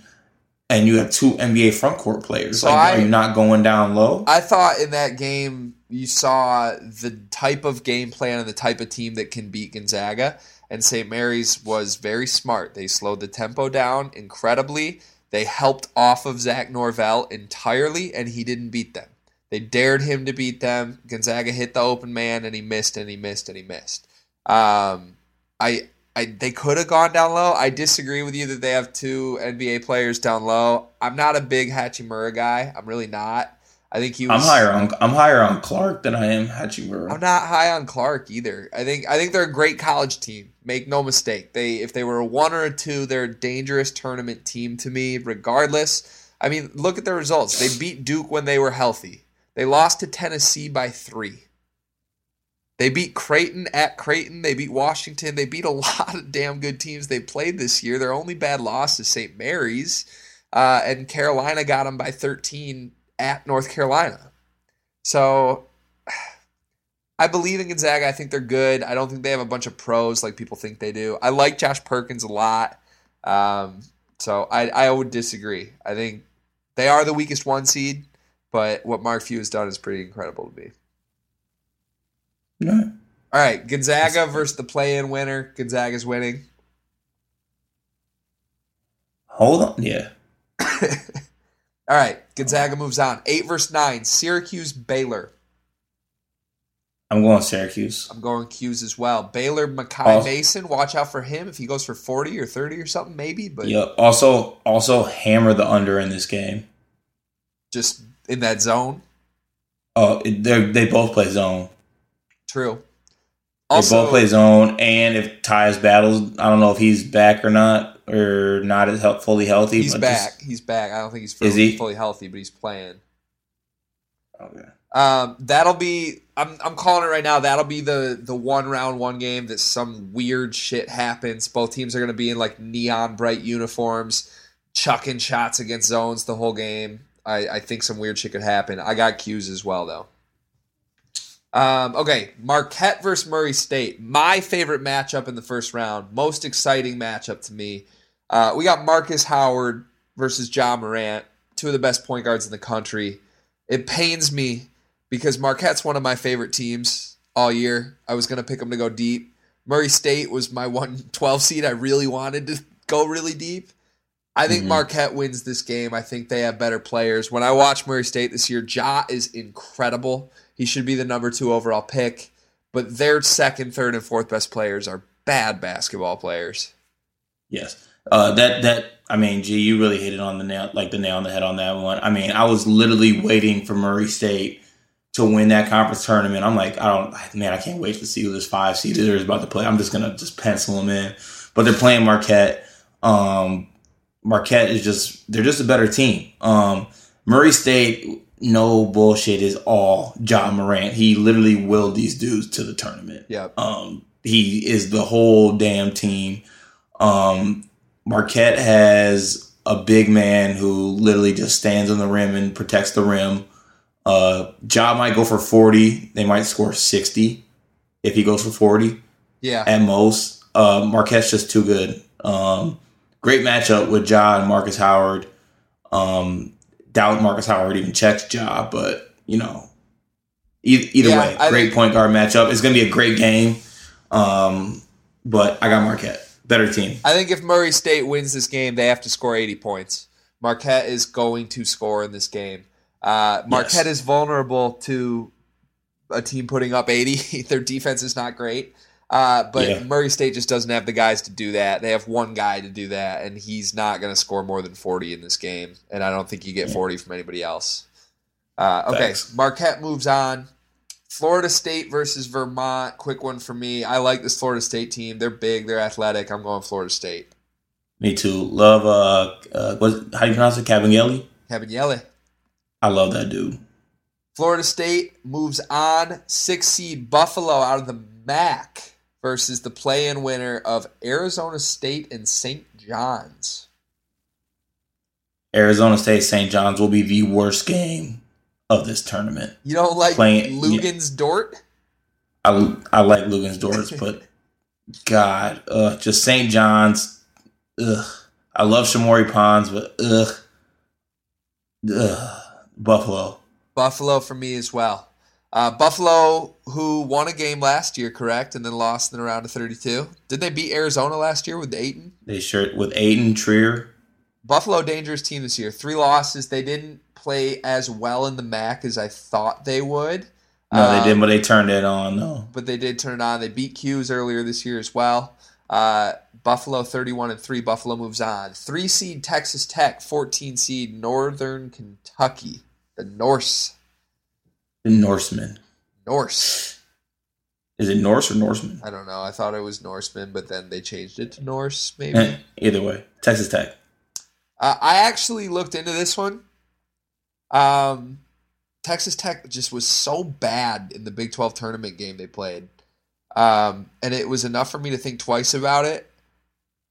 And you have two NBA front court players. So like, I- are you not going down low? I thought in that game you saw the type of game plan and the type of team that can beat Gonzaga. And St. Mary's was very smart. They slowed the tempo down incredibly. They helped off of Zach Norvell entirely, and he didn't beat them. They dared him to beat them. Gonzaga hit the open man, and he missed, and he missed, and he missed. Um, I, I, they could have gone down low. I disagree with you that they have two NBA players down low. I'm not a big Hachimura guy. I'm really not. I think he was. I'm higher on I'm higher on Clark than I am Hachimura. I'm not high on Clark either. I think I think they're a great college team. Make no mistake. They if they were a one or a two, they're a dangerous tournament team to me, regardless. I mean, look at their results. They beat Duke when they were healthy. They lost to Tennessee by three. They beat Creighton at Creighton. They beat Washington. They beat a lot of damn good teams they played this year. Their only bad loss is St. Mary's, uh, and Carolina got them by 13 at North Carolina. So I believe in Gonzaga. I think they're good. I don't think they have a bunch of pros like people think they do. I like Josh Perkins a lot. Um, so I, I would disagree. I think they are the weakest one seed, but what Mark Few has done is pretty incredible to me. No. All right, Gonzaga versus the play-in winner. Gonzaga's winning. Hold on. Yeah. All right, Gonzaga moves on. Eight versus nine. Syracuse Baylor. I'm going Syracuse. I'm going 'Cuse as well. Baylor Makai Also- Mason. Watch out for him if he goes for 40 or 30 or something, maybe. But Yeah. Also, also hammer the under in this game. just in that zone. Oh, they they both play zone. True. They Also, both play zone, and if Tyus battles, I don't know if he's back or not, or not as fully healthy. he's back. just- he's back. I don't think he's fully, he? fully healthy, but he's playing. okay. Um, that'll be. I'm, I'm calling it right now. That'll be the the one round one game that some weird shit happens. Both teams are going to be in like neon bright uniforms, chucking shots against zones the whole game. I, I think some weird shit could happen. I got 'Cuse as well though. Um, okay, Marquette versus Murray State. My favorite matchup in the first round. Most exciting matchup to me. Uh, we got Markus Howard versus Ja Morant. two of the best point guards in the country. It pains me because Marquette's one of my favorite teams all year. I was going to pick them to go deep. Murray State was my 112 seed. I really wanted to go really deep. I think Mhm. Marquette wins this game. I think they have better players. When I watch Murray State this year, Ja is incredible. He should be the number two overall pick, but their second, third, and fourth best players are bad basketball players. Yes. Uh, that that I mean, gee, you really hit it on the nail, like the nail on the head on that one. I mean, I was literally waiting for Murray State to win that conference tournament. I'm like, I don't, man, I can't wait to see who this five seed is about to play. I'm just gonna just pencil them in. But they're playing Marquette. Um, Marquette is just they're just a better team. Um, Murray State, no bullshit, is all Ja Morant. He literally willed these dudes to the tournament. Yeah. Um, he is the whole damn team. Um, Marquette has a big man who literally just stands on the rim and protects the rim. Uh, Ja might go for 40. They might score 60 if he goes for 40 Yeah. at most. Uh, Marquette's just too good. Um, great matchup with Ja and Markus Howard. Um, doubt Markus Howard even checks Ja, but you know, e- either Yeah, way, I great point guard matchup. It's gonna be a great game. Um, but I got Marquette, better team. I think if Murray State wins this game, they have to score 80 points. Marquette is going to score in this game. Uh, Marquette Yes. is vulnerable to a team putting up 80. Their defense is not great. Uh, but Yeah. Murray State just doesn't have the guys to do that. They have one guy to do that, and he's not going to score more than 40 in this game. And I don't think you get 40 from anybody else. Uh, okay, Thanks. Marquette moves on. Florida State versus Vermont. Quick one for me. I like this Florida State team. They're big. They're athletic. I'm going Florida State. Me too. Love uh, uh what how do you pronounce it? Kabengele? Cabinelli. I love that dude. Florida State moves on. Six seed Buffalo out of the MAC versus the play-in winner of Arizona State and St. John's. Arizona State St. John's will be the worst game of this tournament. You don't like Playing- Luguentz Dort? I I like Lugan's Lugensdorf, but God, uh, just St. John's. Ugh. I love Shamorie Ponds, but ugh, ugh. Buffalo. Buffalo for me as well. Uh, Buffalo, who won a game last year, correct, and then lost in the round of 32. Did they beat Arizona last year with Ayton? They sure with Aiden Trier. Buffalo dangerous team this year. Three losses. They didn't play as well in the MAC as I thought they would. No, they Um, didn't, but they turned it on though. but they did turn it on. They beat 'Cuse earlier this year as well. Uh, Buffalo 31 and 3. Buffalo moves on. 3 seed Texas Tech, 14 seed Northern Kentucky. The Norse. The Norseman. Norse. Is it Norse or Norseman? I don't know. I thought it was Norseman, but then they changed it to Norse, maybe. Eh, Either way, Texas Tech. Uh, I actually looked into this one. Um, Texas Tech just was so bad in the Big 12 tournament game they played. Um, and it was enough for me to think twice about it.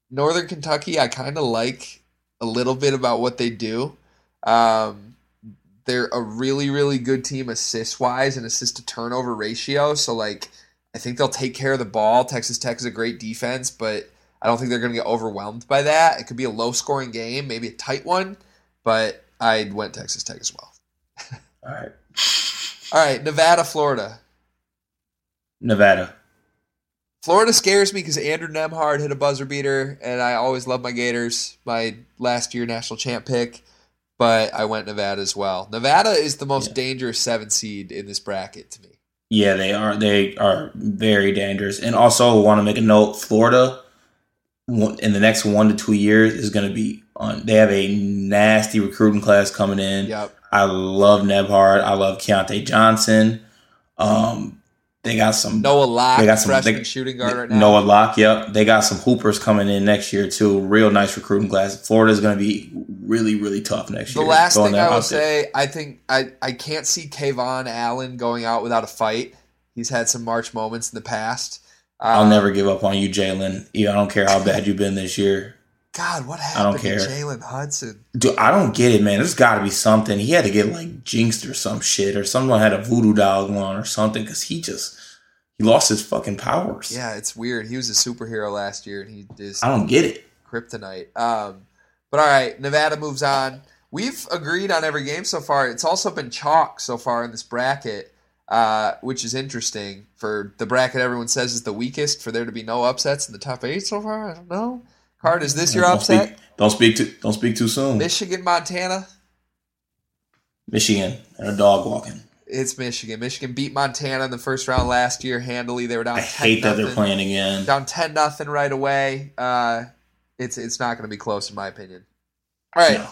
Northern Kentucky, I kind of like a little bit about what they do. Um, they're a really, really good team assist wise and assist to turnover ratio. So, like, I think they'll take care of the ball. Texas Tech is a great defense, but I don't think they're going to get overwhelmed by that. It could be a low scoring game, maybe a tight one, but I went Texas Tech as well. All right, All right, Nevada, Florida. Nevada. Florida scares me because Andrew Nembhard hit a buzzer beater, and I always love my Gators, my last year national champ pick, but I went Nevada as well. Nevada is the most Yeah. dangerous seven seed in this bracket to me. Yeah, they are. They are very dangerous. And also, want to make a note: Florida, in the next one to two years, is going to be on. They have a nasty recruiting class coming in. Yep. I love Nembhard. I love Keyontae Johnson. Um, they got some Noah Locke, They got some- they- shooting guard right now. Noah Locke. Yep, they got some hoopers coming in next year too. Real nice recruiting class. Florida is going to be really, really tough next The year. The last thing I will there. say, I think I, I can't see KeVaughn Allen going out without a fight. He's had some March moments in the past. I'll Um, never give up on you, Jalen. I don't care how bad you've been this year. God, what happened I don't care. Jalen Hudson? Dude, I don't get it, man. There's got to be something. He had to get like jinxed or some shit, or someone had a voodoo doll going on or something, because he just he lost his fucking powers. Yeah, it's weird. He was a superhero last year, and he just I don't get it. kryptonite. Um, but all right, Nevada moves on. we've agreed on every game so far. It's also been chalk so far in this bracket, uh, which is interesting for the bracket everyone says is the weakest. For there to be no upsets in the top eight so far, I don't know. Card, is this your don't upset? Speak, don't speak too. Don't speak too soon. Michigan, Montana. Michigan and a dog walking. It's Michigan. Michigan beat Montana in the first round last year handily. They were down. I 10 hate that they're playing again. down ten nothing right away. Uh, it's it's not going to be close in my opinion. All right, No.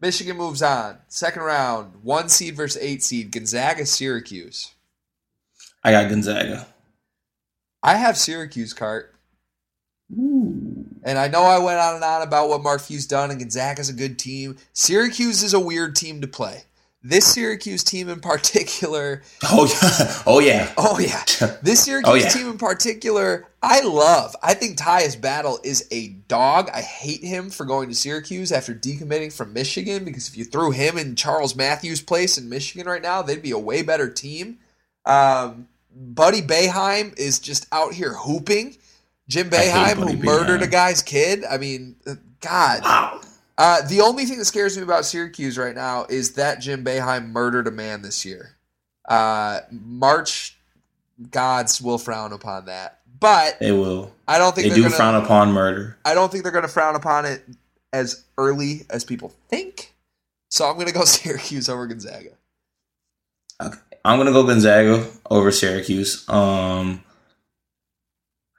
Michigan moves on. Second round, one seed versus eight seed. Gonzaga, Syracuse. I got Gonzaga. I have Syracuse cart, and I know I went on and on about what Mark Few's done, and Gonzaga's a good team. Syracuse is a weird team to play. This Syracuse team in particular Oh yeah. Oh yeah. Oh yeah, this Syracuse Oh, yeah. team in particular, I love. I think Tyus Battle is a dog. I hate him for going to Syracuse after decommitting from Michigan because if you threw him in Charles Matthews' place in Michigan right now, they'd be a way better team. Um, Buddy Boeheim is just out here hooping. Jim Boeheim, who murdered a guy's kid. I mean, uh, God. Wow. Uh, the only thing that scares me about Syracuse right now is that Jim Boeheim murdered a man this year. Uh, March gods will frown upon that, but They will. I don't think They they're do gonna. frown upon murder. I don't think they're gonna frown upon it as early as people think. So I'm gonna go Syracuse over Gonzaga. I'm gonna go Gonzaga over Syracuse. Um,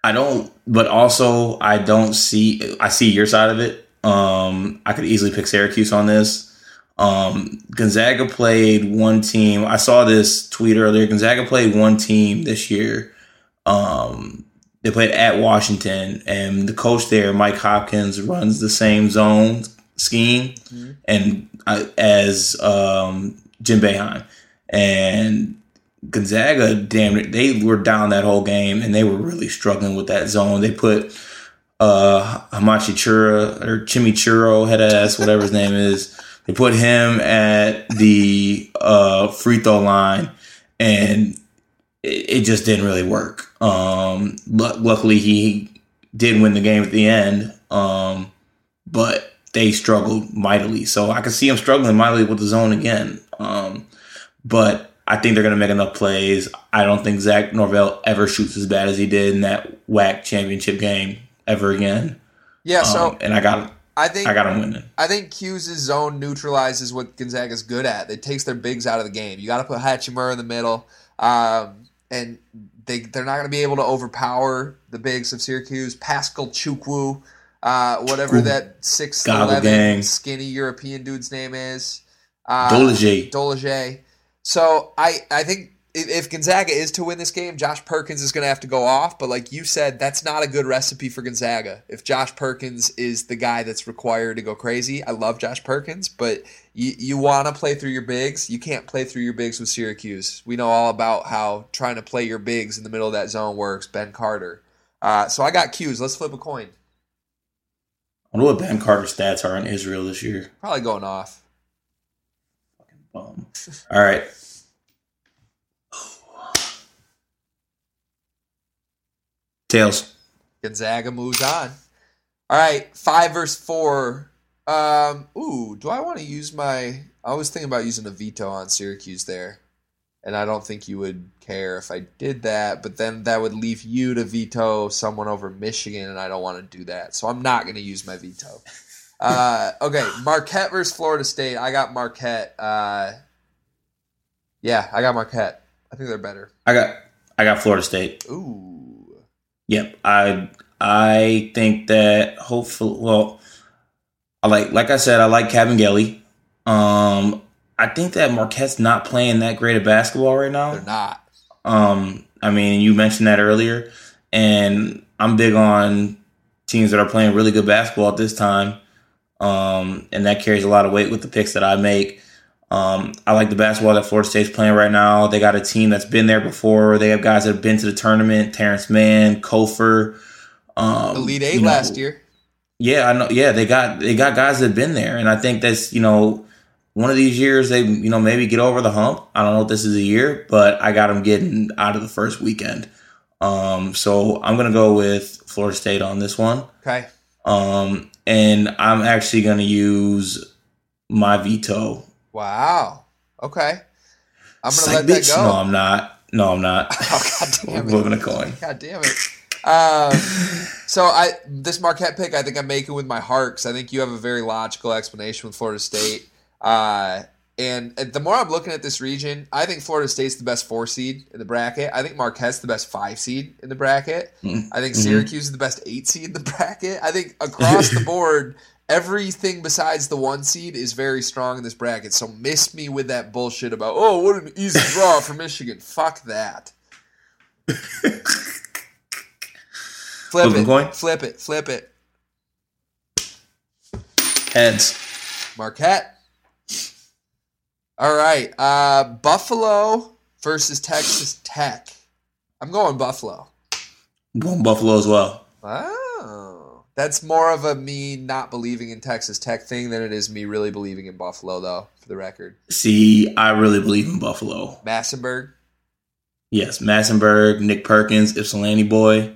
I don't, but also I don't see. I see your side of it. Um, I could easily pick Syracuse on this. Um, Gonzaga played one team. I saw this tweet earlier. Gonzaga played one team this year. Um, they played at Washington, and the coach there, Mike Hopkins, runs the same zone scheme, Mhm. and uh, as um, Jim Boeheim and Gonzaga, damn it, they were down that whole game, and they were really struggling with that zone. They put uh, Hamachi Chura or Chimichurro head ass, whatever his name is. They put him at the uh, free throw line, and it, it just didn't really work. Um, lu- luckily, he did win the game at the end, um, but they struggled mightily. So I can see him struggling mightily with the zone again. Um, but I think they're going to make enough plays. I don't think Zach Norvell ever shoots as bad as he did in that whack championship game ever again. Yeah, so Um, and I got I think I got him winning. I think Hughes' zone neutralizes what Gonzaga's good at. It takes their bigs out of the game. You got to put Hachimura in the middle, um, and they they're not going to be able to overpower the bigs of Syracuse. Paschal Chukwu, uh, whatever Ooh. that six eleven skinny European dude's name is. Uh, Dolezaj. Dolezaj. So I I think if, Gonzaga is to win this game, Josh Perkins is going to have to go off. But like you said, that's not a good recipe for Gonzaga. If Josh Perkins is the guy that's required to go crazy, I love Josh Perkins, but you you want to play through your bigs. You can't play through your bigs with Syracuse. We know all about how trying to play your bigs in the middle of that zone works. Ben Carter. Uh, so I got 'Cuse. Let's flip a coin. I wonder what Ben Carter's stats are in Israel this year. Probably going off. Um, all right. Tails. Gonzaga moves on. All right, five versus four. Um, ooh, do I want to use my? I was thinking about using a veto on Syracuse there, and I don't think you would care if I did that. But then that would leave you to veto someone over Michigan, and I don't want to do that. So I'm not going to use my veto. Uh, okay, Marquette versus Florida State. I got Marquette. Uh, yeah, I got Marquette. I think they're better. I got I got Florida State. Ooh, Yep. I I think that hopefully well I like like I said, I like Kabengele. Um I think that Marquette's not playing that great of basketball right now. they're not. Um, I mean, you mentioned that earlier, and I'm big on teams that are playing really good basketball at this time. Um, and that carries a lot of weight with the picks that I make. Um, I like the basketball that Florida State's playing right now. They got a team that's been there before. They have guys that have been to the tournament: Terance Mann, Kofor, um, Elite Eight you know, last year. yeah, I know. Yeah, they got they got guys that have been there, and I think that's you know one of these years they you know maybe get over the hump. I don't know if this is a year, but I got them getting out of the first weekend. Um, so I'm gonna go with Florida State on this one. Okay. Um, and I'm actually gonna use my veto. Wow. Okay. I'm gonna like, let that go. No, I'm not. No, I'm not. Oh god damn it. flipping a coin. God damn it. Um, so I this Marquette pick I think I'm making with my heart because I think you have a very logical explanation with Florida State. Uh, and the more I'm looking at this region, I think Florida State's the best four seed in the bracket. I think Marquette's the best five seed in the bracket. Mm, I think mhm. Syracuse is the best eight seed in the bracket. I think across the board, everything besides the one seed is very strong in this bracket. So miss me with that bullshit about oh what an easy draw for Michigan. Fuck that. Flip Flip it, coin? flip it, flip it. Heads. Marquette. All right, uh, Buffalo versus Texas Tech. I'm going Buffalo. I'm going Buffalo as well. Oh, that's more of a me not believing in Texas Tech thing than it is me really believing in Buffalo, though. For the record, See, I really believe in Buffalo. Massinburg. Yes, Massinburg, Nick Perkins, Ypsilanti boy,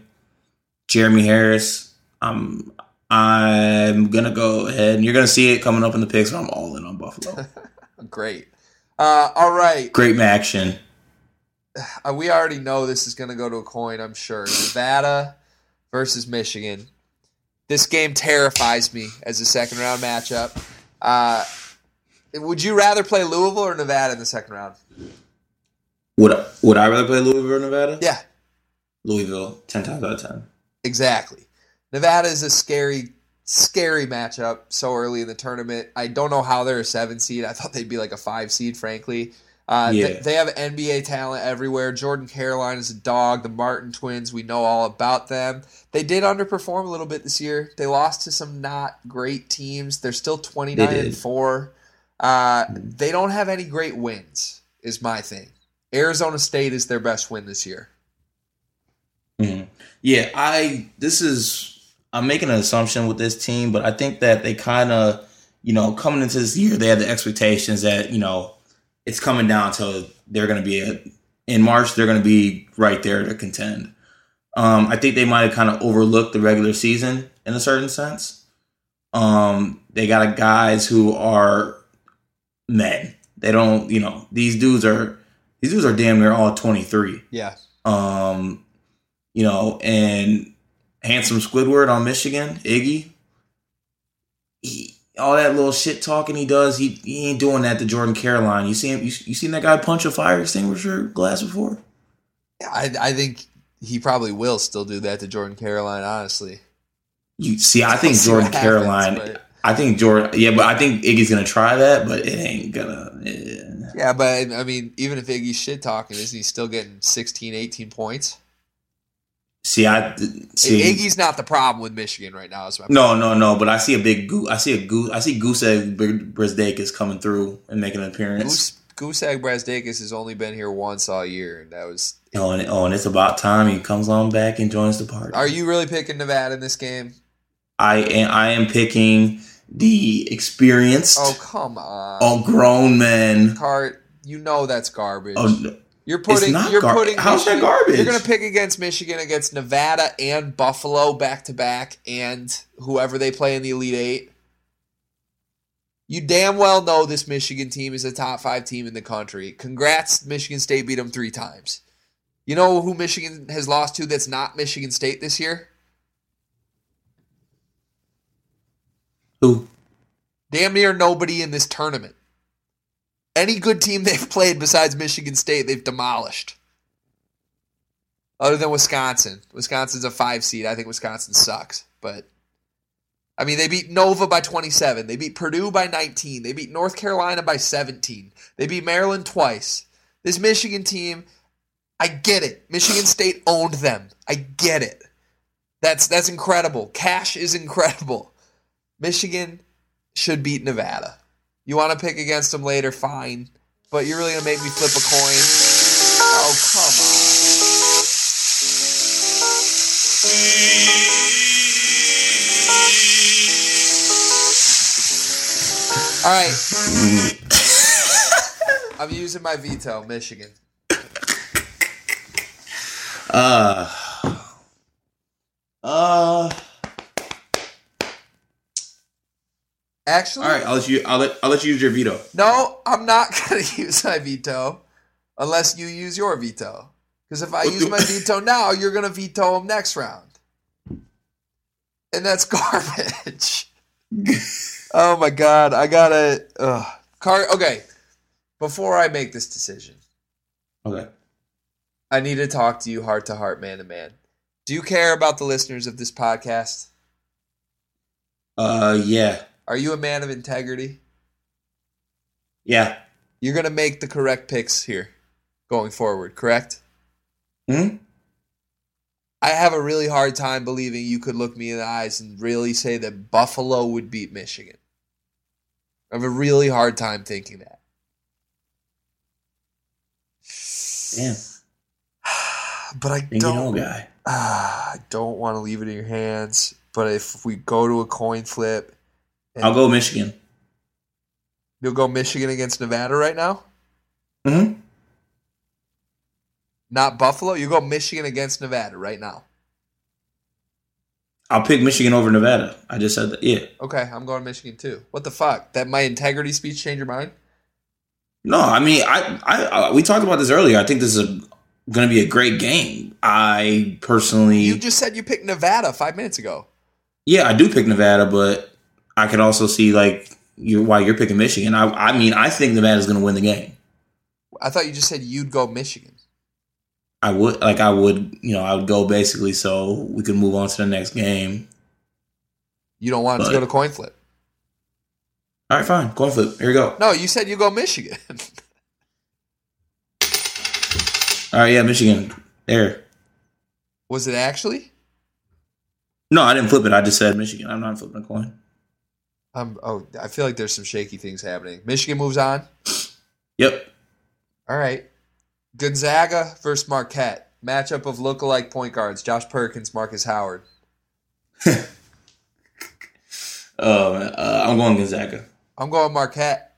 Jeremy Harris. I'm I'm gonna go ahead, and you're gonna see it coming up in the picks. But I'm all in on Buffalo. Great. Uh, all right, Great action. uh, we already know this is going to go to a coin. I'm sure Nevada versus Michigan. This game terrifies me as a second round matchup. Uh, would you rather play Louisville or Nevada in the second round? Would would I rather play Louisville or Nevada? Yeah, Louisville, ten times out of ten. Exactly. Nevada is a scary, scary matchup so early in the tournament. I don't know how they're a seven seed. I thought they'd be like a five seed, frankly. Uh, Yeah. they, they have NBA talent everywhere. Jordan Caroline is a dog. The Martin twins, we know all about them. They did underperform a little bit this year. They lost to some not great teams. They're still 29 They and 4. Uh, they don't have any great wins, is my thing. Arizona State is their best win this year. Mhm. Yeah, I this is I'm making an assumption with this team, but I think that they kind of, you know, coming into this year, they had the expectations that you know it's coming down to they're going to be a, in March. They're going to be right there to contend. Um, I think they might have kind of overlooked the regular season in a certain sense. Um, they got guys who are men. They don't, you know, these dudes are these dudes are damn near all 23 Yeah. um, you know, and handsome Squidward on Michigan, Iggy. He, all that little shit talking he does, he, he ain't doing that to Jordan Caroline. You see him? You, you seen that guy punch a fire extinguisher glass before? I, I think he probably will still do that to Jordan Caroline, honestly. You see, I think Jordan happens, Caroline. but- I think Jordan. Yeah, but I think Iggy's gonna try that, but it ain't gonna. eh. yeah, but I mean, even if Iggy's shit talking, isn't he still getting 16, 18 points? See, I see. Iggy's not the problem with Michigan right now. Is my No, no, no. But I see a big goose. I see a goose. I see Goose Egg Brazdeikis coming through and making an appearance. Goose Goosegg Brazdeikis has only been here once all year, and that was. Oh and, oh, and it's about time he comes on back and joins the party. Are you really picking Nevada in this game? I am. I am picking the experienced, Oh come on, all grown men. Cart. You know that's garbage. Oh, no. You're putting. you're gar- putting. how's that garbage? You're going to pick against Michigan, against Nevada and Buffalo back to back, and whoever they play in the Elite Eight. You damn well know this Michigan team is a top five team in the country. Congrats, Michigan State beat them three times. You know who Michigan has lost to that's not Michigan State this year? Who? Damn near nobody in this tournament. Any good team they've played besides Michigan State, they've demolished. Other than Wisconsin. Wisconsin's a five seed. I think Wisconsin sucks. But, I mean, they beat Nova by 27. They beat Purdue by 19. They beat North Carolina by 17. They beat Maryland twice. This Michigan team, I get it. Michigan State owned them. I get it. That's that's incredible. Cash is incredible. Michigan should beat Nevada. You want to pick against them later, fine. But you're really gonna make me flip a coin? Oh come on! All right, I'm using my veto, Michigan. Uh. Uh. Actually, All right, I'll let you. I'll let. I'll let you use your veto. no, I'm not going to use my veto unless you use your veto. Because if I use my veto now, you're going to veto him next round. And that's garbage. oh my god, I gotta. Ugh. Car. Okay, before I make this decision, Okay. I need to talk to you heart to heart, man to man. Do you care about the listeners of this podcast? Uh, yeah, Are you a man of integrity? yeah. You're gonna make the correct picks here going forward, correct? Hmm. I have a really hard time believing you could look me in the eyes and really say that Buffalo would beat Michigan. I have a really hard time thinking that. Damn. But I Think don't. know, guy. Ah, I don't want to leave it in your hands. But if we go to a coin flip, and I'll go Michigan. You'll go Michigan against Nevada right now. Hmm. Not Buffalo. You go Michigan against Nevada right now. I'll pick Michigan over Nevada. I just said that. Yeah. Okay, I'm going Michigan too. What the fuck? That my integrity speech change your mind? No, I mean, I, I, I we talked about this earlier. I think this is going to be a great game. I personally, You just said you picked Nevada five minutes ago. yeah, I do pick Nevada, but I could also see like you why you're picking Michigan. I, I mean, I think the man is going to win the game. I thought you just said you'd go Michigan. I would like I would you know I would go basically so we could move on to the next game. You don't want it to go to coin flip. All right, fine, coin flip. Here we go. No, you said you go Michigan. All right, yeah, Michigan. There. Was it actually? No, I didn't flip it. I just said Michigan. I'm not flipping a coin. Um. Oh, I feel like there's some shaky things happening. Michigan moves on. Yep. All right. Gonzaga versus Marquette. Matchup of lookalike point guards: Josh Perkins, Markus Howard. Oh, uh, I'm going Gonzaga. I'm going Marquette.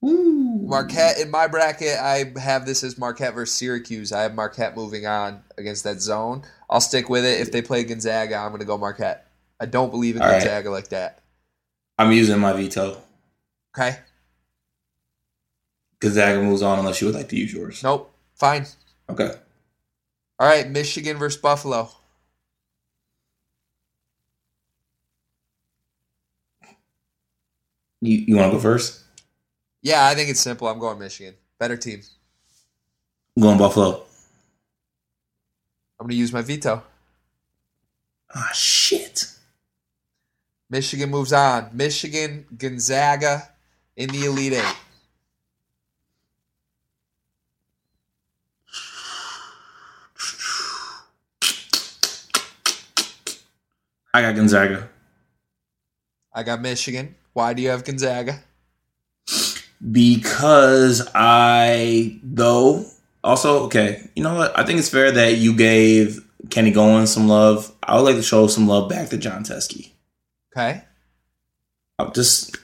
Woo. Marquette in my bracket, I have this as Marquette versus Syracuse. I have Marquette moving on against that zone. I'll stick with it. If they play Gonzaga, I'm going to go Marquette. I don't believe in All right. Gonzaga like that. I'm using my veto. Okay. Gonzaga moves on unless you would like to use yours. Nope. Fine. Okay. All right. Michigan versus Buffalo. You you want to go first? Yeah, I think it's simple. I'm going Michigan. Better team. I'm going Buffalo. I'm going to use my veto. Ah, shit. Michigan moves on. Michigan, Gonzaga in the Elite Eight. I got Gonzaga. I got Michigan. Why do you have Gonzaga? because I though also okay. You know what? I think it's fair that you gave Kenny Goins some love. I would like to show some love back to Jon Teske. Okay. I'll just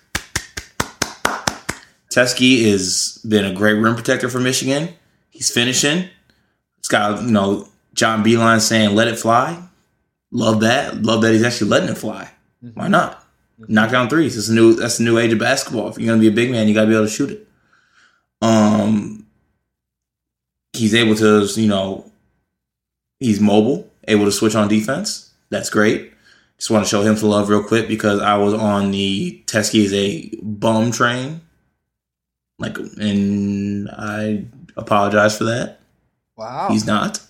Teske has been a great rim protector for Michigan. He's finishing. It's got you know John Beilein saying "Let it fly." Love that. Love that he's actually letting it fly. Mm-hmm. Why not? Mm-hmm. Knock down threes. It's a new. That's the new age of basketball. If you're gonna be a big man, you gotta be able to shoot it. Um, he's able to, you know, he's mobile, able to switch on defense. That's great. Just want to show him some love real quick because I was on the Teske is a bum train. Like, and I apologize for that. Wow. He's not.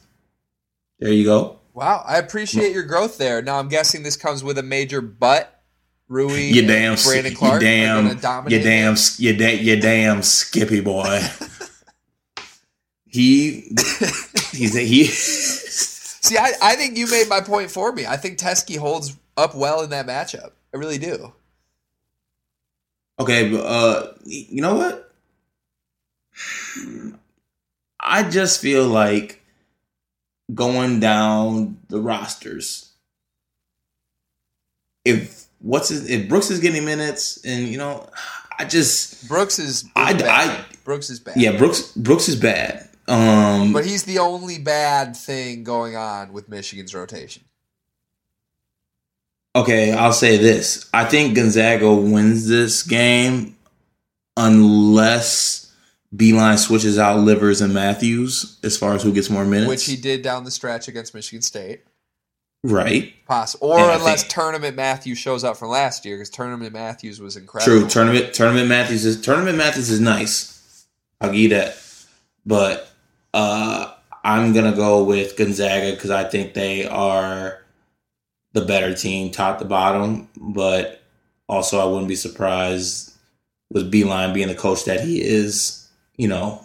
There you go. Wow. I appreciate your growth there. Now I'm guessing this comes with a major butt. Rui You damn, Brandon Clarke you damn, you damn, you da- you damn Skippy boy. he, he's a, he. See, I, I think you made my point for me. I think Teske holds up well in that matchup. I really do. Okay, but, uh, you know what? I just feel like going down the rosters. If what's his, if Brooks is getting minutes, and you know, I just Brooks is, is I- bad. I- Brooks is bad. yeah, Brooks Brooks is bad. Um, But he's the only bad thing going on with Michigan's rotation. Okay, I'll say this. I think Gonzaga wins this game unless Beilein switches out Livers and Matthews as far as who gets more minutes. which he did down the stretch against Michigan State. right. Possible, or And unless think- Tournament Matthews shows up from last year, because Tournament Matthews was incredible. True. Tournament Tournament Matthews is Tournament Matthews is nice. I'll give you that. But uh I'm gonna go with Gonzaga because I think they are the better team, top to bottom. But also, I wouldn't be surprised with Beilein being the coach that he is. You know,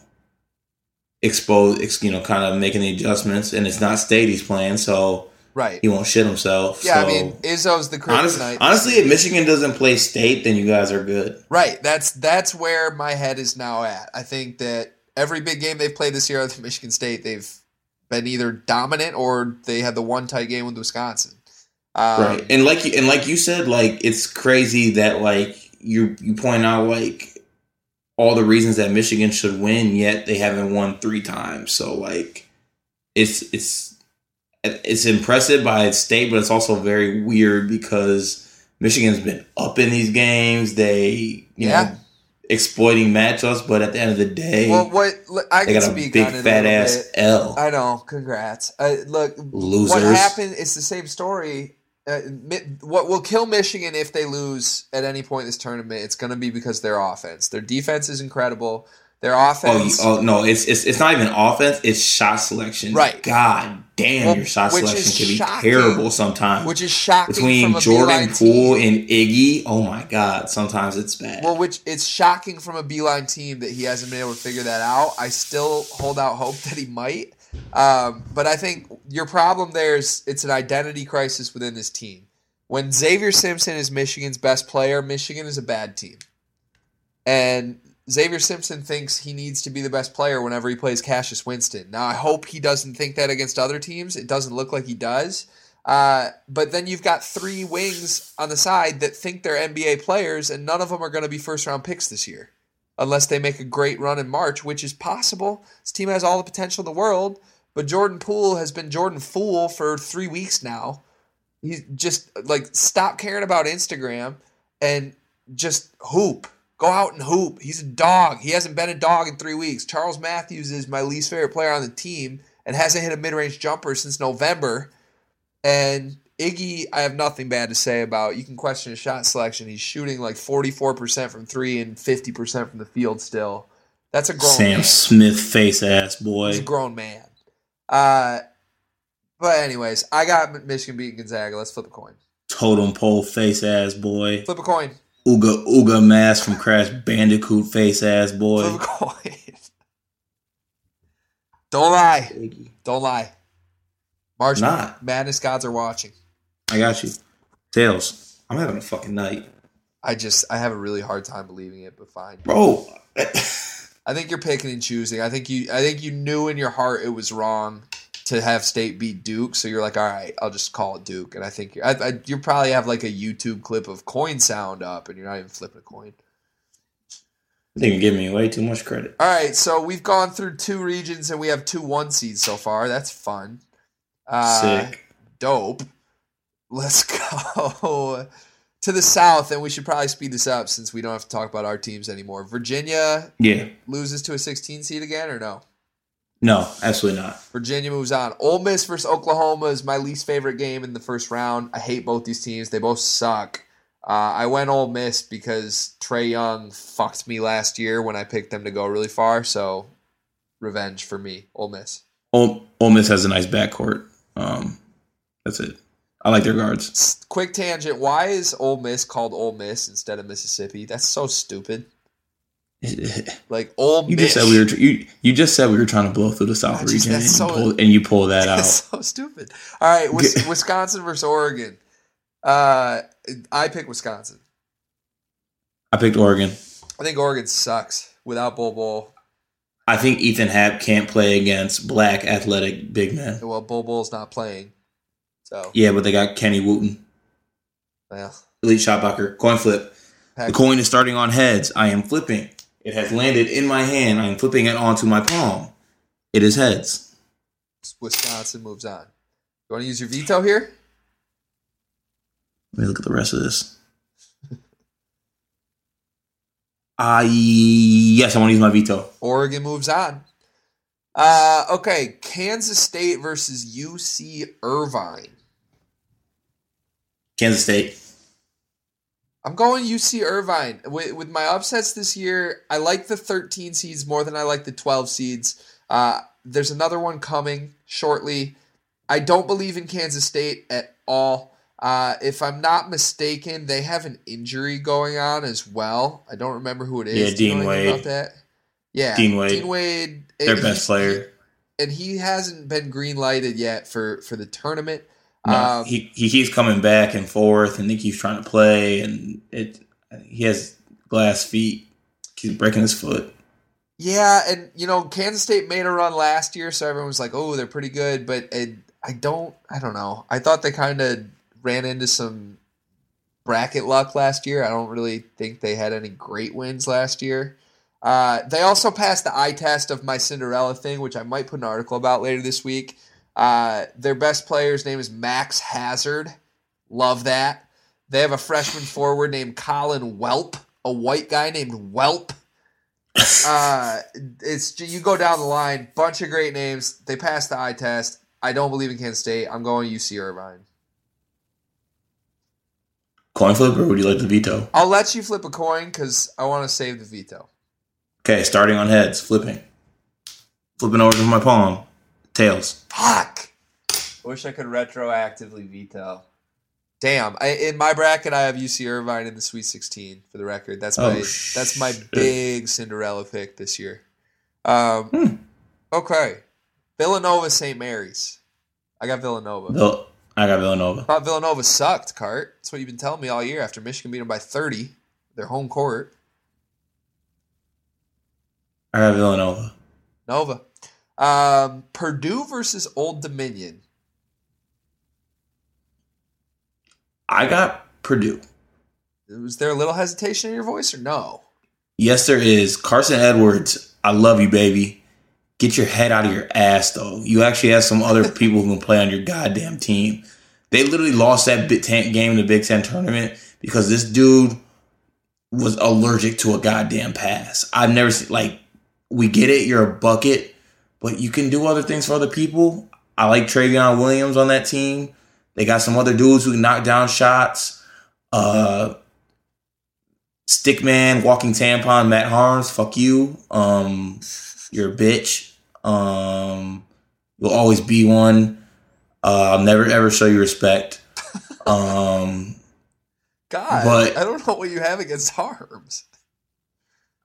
expose, ex, you know, kind of making the adjustments, and it's not state he's playing, so right? he won't shit himself. Yeah, so. I mean, Izzo's the kryptonite. honestly, if Michigan doesn't play state, then you guys are good. Right. That's that's where my head is now at. I think that every big game they've played this year at Michigan State, they've been either dominant or they had the one tight game with Wisconsin. Um, right and like you and like you said like it's crazy that like you you point out like all the reasons that michigan should win yet they haven't won three times so like it's it's it's impressive by its state but it's also very weird because michigan's been up in these games they you Yeah. know exploiting matchups but at the end of the day Well, what I they got a speak big on it a fat ass bit. l I know. Congrats. Uh, look, losers what happened? It's the same story. Uh, what will kill Michigan if they lose at any point in this tournament? It's going to be because their offense. Their defense is incredible. Their Oh, offense. oh no! It's, it's it's not even offense. It's shot selection. Right. God damn, Well, your shot selection can be shocking. terrible sometimes. which is shocking Between from a Jordan Poole team. and Iggy, oh my God! Sometimes it's bad. Well, which it's shocking from a Beilein team that he hasn't been able to figure that out. I still hold out hope that he might. Um, but I think your problem there is it's an identity crisis within this team. When Xavier Simpson is Michigan's best player, Michigan is a bad team. And Xavier Simpson thinks he needs to be the best player whenever he plays Cassius Winston. Now, I hope he doesn't think that against other teams. It doesn't look like he does. Uh, but then you've got three wings on the side that think they're NBA players, and none of them are going to be first round picks this year, unless they make a great run in March, which is possible. This team has all the potential in the world, but Jordan Poole has been Jordan Fool for three weeks now. He's just like stop caring about Instagram and just hoop. Go out and hoop. He's a dog. He hasn't been a dog in three weeks. Charles Matthews is my least favorite player on the team and hasn't hit a mid range jumper since November. And Iggy, I have nothing bad to say about. You can question his shot selection. He's shooting like 44% from three and 50% from the field still. That's a grown Sam man. Smith face ass boy. He's a grown man. Uh, but anyways, I got Michigan beating Gonzaga. Let's flip a coin. Totem pole face ass boy. Flip a coin. Ooga Ooga mask from Crash Bandicoot face ass boy. A coin. Don't lie. Don't lie. March Not. Madness gods are watching. I got you. Tails. I'm having a fucking night, I just I have a really hard time believing it, but fine. bro. I think you're picking and choosing. I think you I think you knew in your heart it was wrong to have State beat Duke, so you're like, all right, I'll just call it Duke. And I think you're, I, I, you probably have like a YouTube clip of coin sound up, and you're not even flipping a coin. I think you're giving me way too much credit. All right, so we've gone through two regions and we have two one seeds so far. That's fun. Uh, Sick. Dope. Let's go to the south, and we should probably speed this up since we don't have to talk about our teams anymore. Virginia Yeah. loses to a 16 seed again, or no? No, absolutely not. Virginia moves on. Ole Miss versus Oklahoma is my least favorite game in the first round. I hate both these teams. They both suck. Uh, I went Ole Miss because Trae Young fucked me last year when I picked them to go really far. So, revenge for me, Ole Miss. Ole, Ole Miss has a nice backcourt. Um, that's it. I like their guards. Quick tangent: Why is Ole Miss called Ole Miss instead of Mississippi? That's so stupid. You Like Ole Miss. just said we were you. You just said we were trying to blow through the South just- region, and, that's you so- pull, and you pull that out. so stupid. All right, Wisconsin versus Oregon. Uh, I pick Wisconsin. I picked Oregon. I think Oregon sucks without Bol Bull. I think Ethan Happ can't play against black athletic big men. Well, Bol Bol's not playing, so Yeah, but they got Kenny Wooten, well, elite shot blocker, coin flip. The coin is starting on heads. I am flipping. It has landed in my hand. I am flipping it onto my palm. It is heads. Wisconsin moves on. You want to use your veto here? Let me look at the rest of this. Uh, yes, I want to use my veto. Oregon moves on. Uh, okay, Kansas State versus UC Irvine. Kansas State. I'm going UC Irvine. With, with my upsets this year, I like the 13 seeds more than I like the 12 seeds. Uh, there's another one coming shortly. I don't believe in Kansas State at all. Uh, if I'm not mistaken, they have an injury going on as well. I don't remember who it is. Yeah, Do you know Dean Wade. About that? Yeah, Dean Wade. Dean Wade, Their and best player. and he hasn't been green lighted yet for for the tournament. No, Um, he he keeps coming back and forth, and he keeps trying to play, and it he has glass feet. He's breaking his foot. Yeah, and you know, Kansas State made a run last year, so everyone was like, "Oh, they're pretty good." But it, I don't, I don't know. I thought they kind of ran into some bracket luck last year. I don't really think they had any great wins last year. Uh, they also passed the eye test of my Cinderella thing, which I might put an article about later this week. Uh, their best player's name is Max Hazzard. Love that. They have a freshman forward named Colin Welp, a white guy named Welp uh, it's you go down the line, bunch of great names. They passed the eye test. I don't believe in Kansas State. I'm going UC Irvine. Coin flip, or would you like the veto? I'll let you flip a coin because I want to save the veto. Okay, starting on heads, flipping, flipping over to my palm, tails. Fuck. Wish I could retroactively veto. Damn. I, in my bracket, I have UC Irvine in the Sweet 16. For the record, that's Oh, my that's my big Cinderella pick this year. Um, Hmm. Okay, Villanova St. Mary's. I got Villanova. Vill- I got Villanova. thought Villanova sucked, Cart. That's what you've been telling me all year after Michigan beat them by 30. Their home court. I got Villanova. Nova. Um, Purdue versus Old Dominion. I got Purdue. Was there a little hesitation in your voice or no? Yes, there is. Carsen Edwards, I love you, baby. Get your head out of your ass, though. You actually have some other people who can play on your goddamn team. They literally lost that Big Ten game in the Big Ten tournament because this dude was allergic to a goddamn pass. I've never seen, like, we get it, you're a bucket, but you can do other things for other people. I like Trevion Williams on that team. They got some other dudes who can knock down shots. Uh, Stickman, Walking Tampon, Matt Haarms, fuck you. Um, you're a bitch. Um, you'll always be one. Uh, I'll never ever show you respect. Um, God, But- I don't know what you have against Haarms.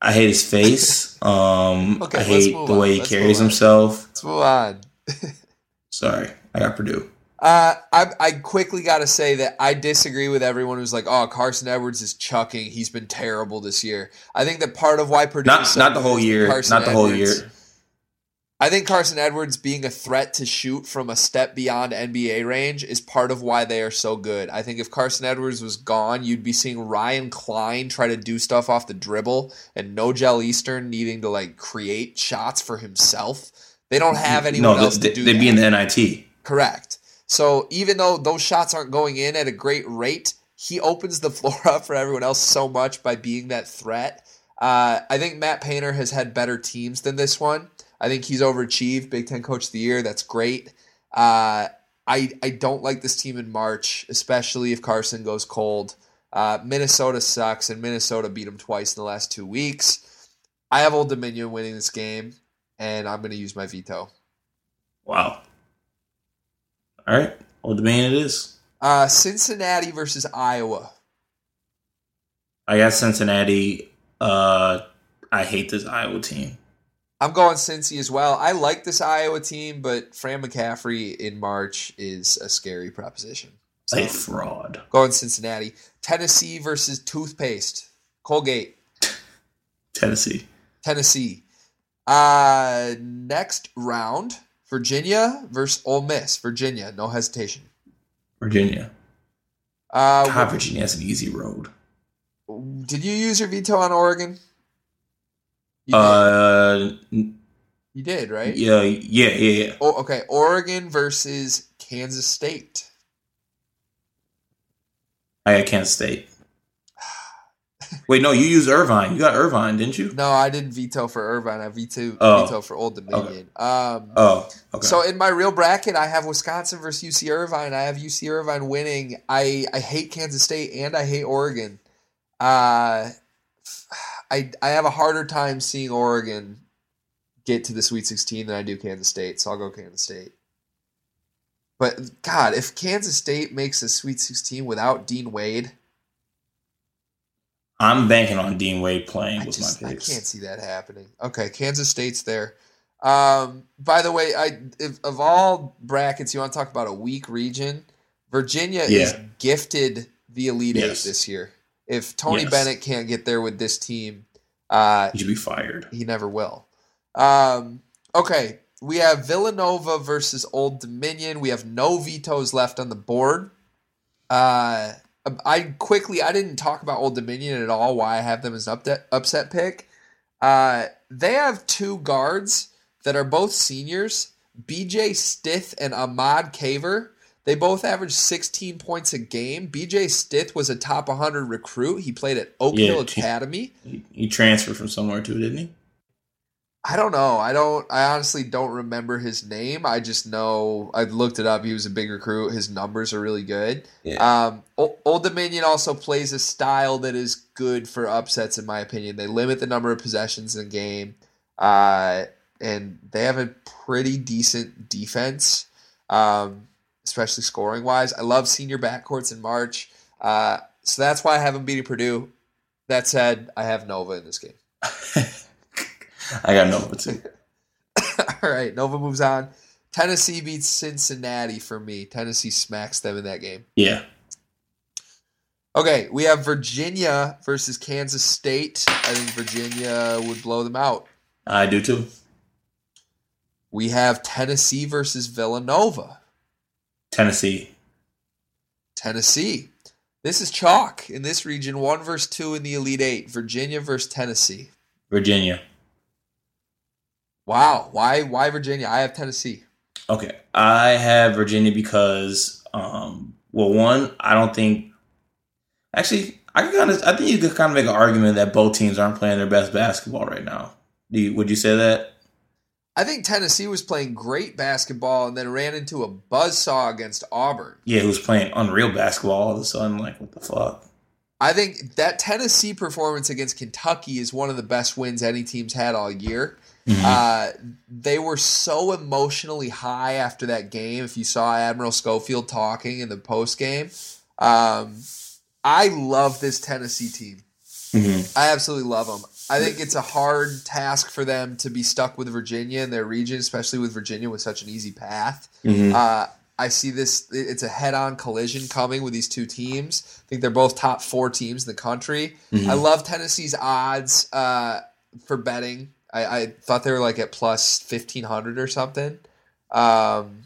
I hate his face. Um, Okay, I hate the on. way he Let's carries himself. Let's move on. Sorry, I got Purdue. Uh, I, I quickly got to say that I disagree with everyone who's like, "Oh, Carsen Edwards is chucking. He's been terrible this year." I think that part of why Purdue Not not the whole year. Not the whole Edwards- year. I think Carsen Edwards being a threat to shoot from a step beyond NBA range is part of why they are so good. I think if Carsen Edwards was gone, you'd be seeing Ryan Cline try to do stuff off the dribble and Nojel Eastern needing to like create shots for himself. They don't have anyone No, else they, to do they'd that. be in the NIT. Correct. So even though those shots aren't going in at a great rate, he opens the floor up for everyone else so much by being that threat. Uh, I think Matt Painter has had better teams than this one. I think he's overachieved Big Ten Coach of the Year. That's great. Uh, I I don't like this team in March, especially if Carsen goes cold. Uh, Minnesota sucks, and Minnesota beat them twice in the last two weeks. I have Old Dominion winning this game, and I'm going to use my veto. Wow. All right, Old Dominion it is. Uh, Cincinnati versus Iowa. I got Cincinnati. Uh, I hate this Iowa team. I'm going Cincy as well. I like this Iowa team, but Fran McCaffery in March is a scary proposition. So A fraud. going Cincinnati. Tennessee versus toothpaste. Colgate. Tennessee. Tennessee. Uh, next round, Virginia versus Ole Miss. Virginia, no hesitation. Virginia. Uh, God, Virginia has an easy road. did you use your veto on Oregon? You Uh, you did right? yeah, yeah, yeah, yeah. Oh, okay. Oregon versus Kansas State. I got Kansas State. Wait, no, you used Irvine. You got Irvine, didn't you? No, I didn't veto for Irvine. I veto Oh. veto for Old Dominion. Um, Oh, okay. So in my real bracket, I have Wisconsin versus UC Irvine. I have UC Irvine winning. I I hate Kansas State and I hate Oregon. Uh, I I have a harder time seeing Oregon get to the Sweet 16 than I do Kansas State. So I'll go Kansas State. But God, if Kansas State makes the Sweet 16 without Dean Wade, I'm banking on Dean Wade playing I with just my I can't see that happening. Okay, Kansas State's there. Um, by the way, I if, of all brackets, you want to talk about a weak region. Virginia is gifted the Elite Yes. Eight this year. If Tony Yes. Bennett can't get there with this team, uh, He should be fired. he never will. Um, okay, we have Villanova versus Old Dominion. We have no vetoes left on the board. Uh, I quickly I didn't talk about Old Dominion at all. Why I have them as upset upset pick. Uh, they have two guards that are both seniors, BJ Stith and Ahmad Caver. They both averaged 16 points a game. BJ Stith was a top 100 recruit. He played at Oak Yeah, Hill Academy. He, he transferred from somewhere too, didn't he? I don't know. I don't. I honestly don't remember his name. I just know I looked it up. He was a big recruit. His numbers are really good. Yeah. Um, O- Old Dominion also plays a style that is good for upsets, in my opinion. They limit the number of possessions in a game, uh, and they have a pretty decent defense, um, especially scoring wise. I love senior backcourts in March, uh, so that's why I have them beating Purdue. That said, I have Nova in this game. I got Nova too. All right, Nova moves on. Tennessee beats Cincinnati for me. Tennessee smacks them in that game. Yeah. Okay, we have Virginia versus Kansas State. I think Virginia would blow them out. I do too. We have Tennessee versus Villanova. Tennessee. Tennessee. This is chalk in this region. One versus two in the Elite Eight. Virginia versus Tennessee. Virginia. Wow. Why? Why Virginia? I have Tennessee. Okay. I have Virginia because um well one, I don't think actually I can kind of I think you could kind of make an argument that both teams aren't playing their best basketball right now. Do you, would you say that? I think Tennessee was playing great basketball and then ran into a buzzsaw against Auburn. Yeah, who's playing unreal basketball all of a sudden? Like, what the fuck? I think that Tennessee performance against Kentucky is one of the best wins any team's had all year. Mhm. Uh, they were so emotionally high after that game. If you saw Admiral Schofield talking in the post game, um, I love this Tennessee team. Mhm. I absolutely love them. I think it's a hard task for them to be stuck with Virginia in their region, especially with Virginia with such an easy path. Mhm. Uh, I see this. It's a head-on collision coming with these two teams. I think they're both top four teams in the country. Mhm. I love Tennessee's odds uh, for betting. I, I thought they were like at plus fifteen hundred or something. Um,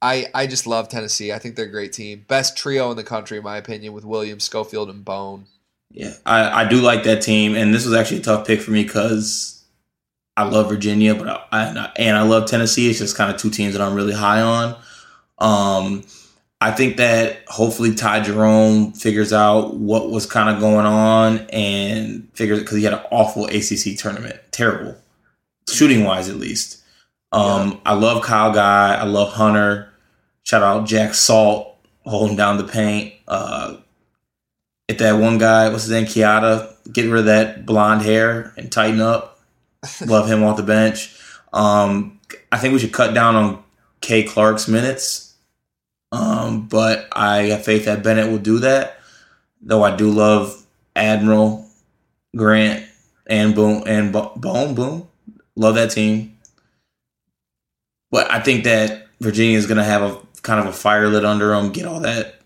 I I just love Tennessee. I think they're a great team. Best trio in the country, in my opinion, with Williams, Schofield, and Bone. Yeah, I, I do like that team, and this was actually a tough pick for me because I love Virginia, but I, I and I love Tennessee. It's just kind of two teams that I'm really high on. Um, I think that hopefully Ty Jerome figures out what was kind of going on and figures because he had an awful ACC tournament, terrible shooting wise at least. Um, I love Kyle Guy. I love Hunter. Shout out Jack Salt holding down the paint. Uh, if that one guy, what's his name, Kiata, get rid of that blonde hair and tighten up. Love him off the bench. Um, I think we should cut down on K. Clark's minutes. Um, but I have faith that Bennett will do that. Though I do love Admiral Grant and Boom and Bo- Bone Boom. Love that team. But I think that Virginia is going to have a kind of a fire lit under them, get all that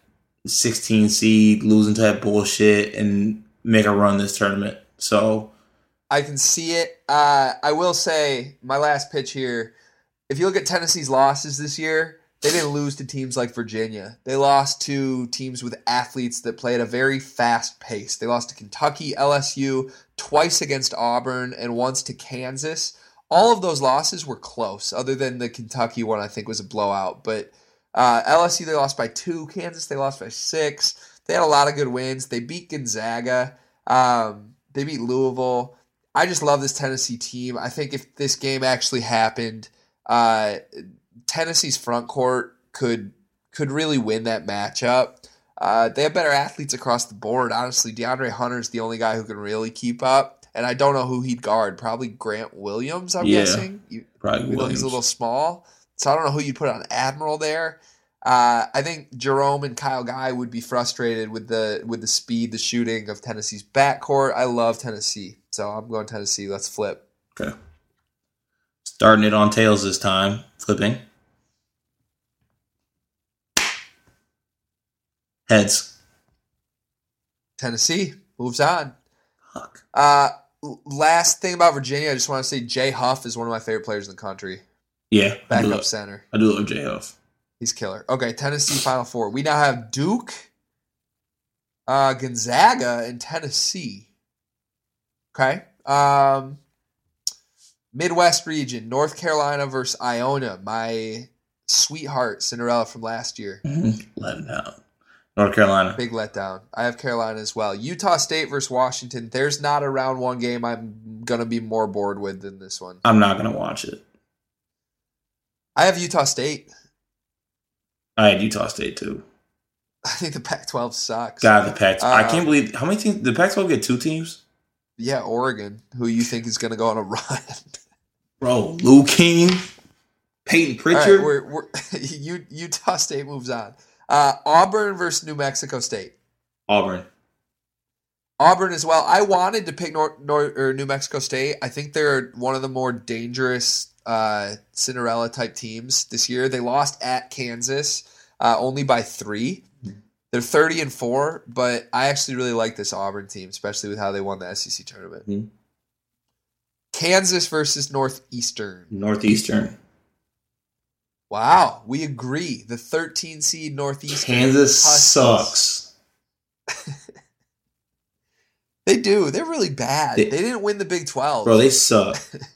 16 seed, losing to that bullshit, and make a run this tournament. So I can see it. Uh, I will say my last pitch here. If you look at Tennessee's losses this year, they didn't lose to teams like Virginia. They lost to teams with athletes that play at a very fast pace. They lost to Kentucky, LSU, twice against Auburn, and once to Kansas. All of those losses were close, other than the Kentucky one, I think was a blowout. But uh, LSU, they lost by two. Kansas, they lost by six. They had a lot of good wins. They beat Gonzaga. Um, they beat Louisville. I just love this Tennessee team. I think if this game actually happened, uh, Tennessee's front court could could really win that matchup. Uh, they have better athletes across the board. Honestly, DeAndre Hunter is the only guy who can really keep up, and I don't know who he'd guard. Probably Grant Williams. I'm Yeah, guessing. Probably even though he's Williams. a little small, so I don't know who you'd put on Admiral there. Uh, I think Jerome and Kyle Guy would be frustrated with the with the speed, the shooting of Tennessee's backcourt. I love Tennessee, so I'm going Tennessee. Let's flip. Okay. Starting it on tails this time. Flipping. Heads. Tennessee moves on. Fuck. Uh, last thing about Virginia, I just want to say Jay Huff is one of my favorite players in the country. Yeah. I Backup love, center. I do love Jay Huff. He's killer. Okay, Tennessee Final Four. We now have Duke, uh, Gonzaga, and Tennessee. Okay. Um, Midwest region, North Carolina versus Iona. My sweetheart Cinderella from last year. Let him down. North Carolina. Big letdown. I have Carolina as well. Utah State versus Washington. There's not a round one game I'm gonna be more bored with than this one. I'm not gonna watch it. I have Utah State. I had Utah State too. I think the Pac-12 sucks. God, the Pac. I Uh, can't believe how many teams. The Pac-12 get two teams. Yeah, Oregon, who you think is gonna go on a run. Bro, Lou King, Payton Pritchard. right, we're, we're, Utah State moves on. Uh, Auburn versus New Mexico State. Auburn. Auburn as well. I wanted to pick Nor- Nor- or New Mexico State. I think they're one of the more dangerous uh, Cinderella type teams this year. They lost at Kansas uh, only by three. They're thirty and four, but I actually really like this Auburn team, especially with how they won the SEC tournament. Mhm. Kansas versus Northeastern. Northeastern. Wow, we agree. The 13 seed Northeastern. Kansas sucks. They do. They're really bad. They- They, didn't win the Big 12. Bro, they suck.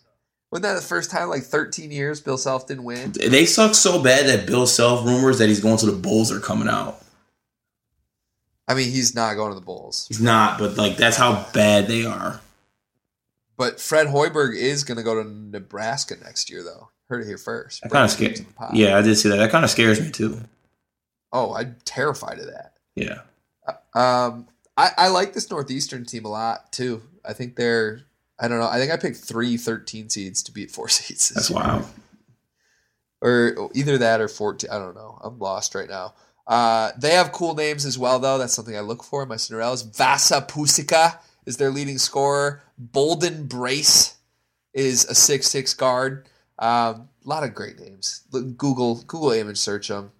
Wasn't that the first time like 13 years Bill Self didn't win? They suck so bad that Bill Self rumors that he's going to the Bulls are coming out. I mean, he's not going to the Bulls. He's not, but like that's how bad they are. But Fred Hoiberg is going to go to Nebraska next year, though. Heard it here first. That kind of scares. in the pod. Yeah, I did see that. That kind of scares me too. Oh, I'm terrified of that. Yeah. Um, I, I like this Northeastern team a lot, too. I think they're, I don't know, I think I picked three 13 seeds to beat four seeds. That's year. wild. or either that or 14 i don't know. I'm lost right now. Uh, they have cool names as well though. That's something i look for in my cinderellas vasa Pusica is their leading scorer. Bolden brace is a 6-6 guard. Um, a lot of great names. Google google image search them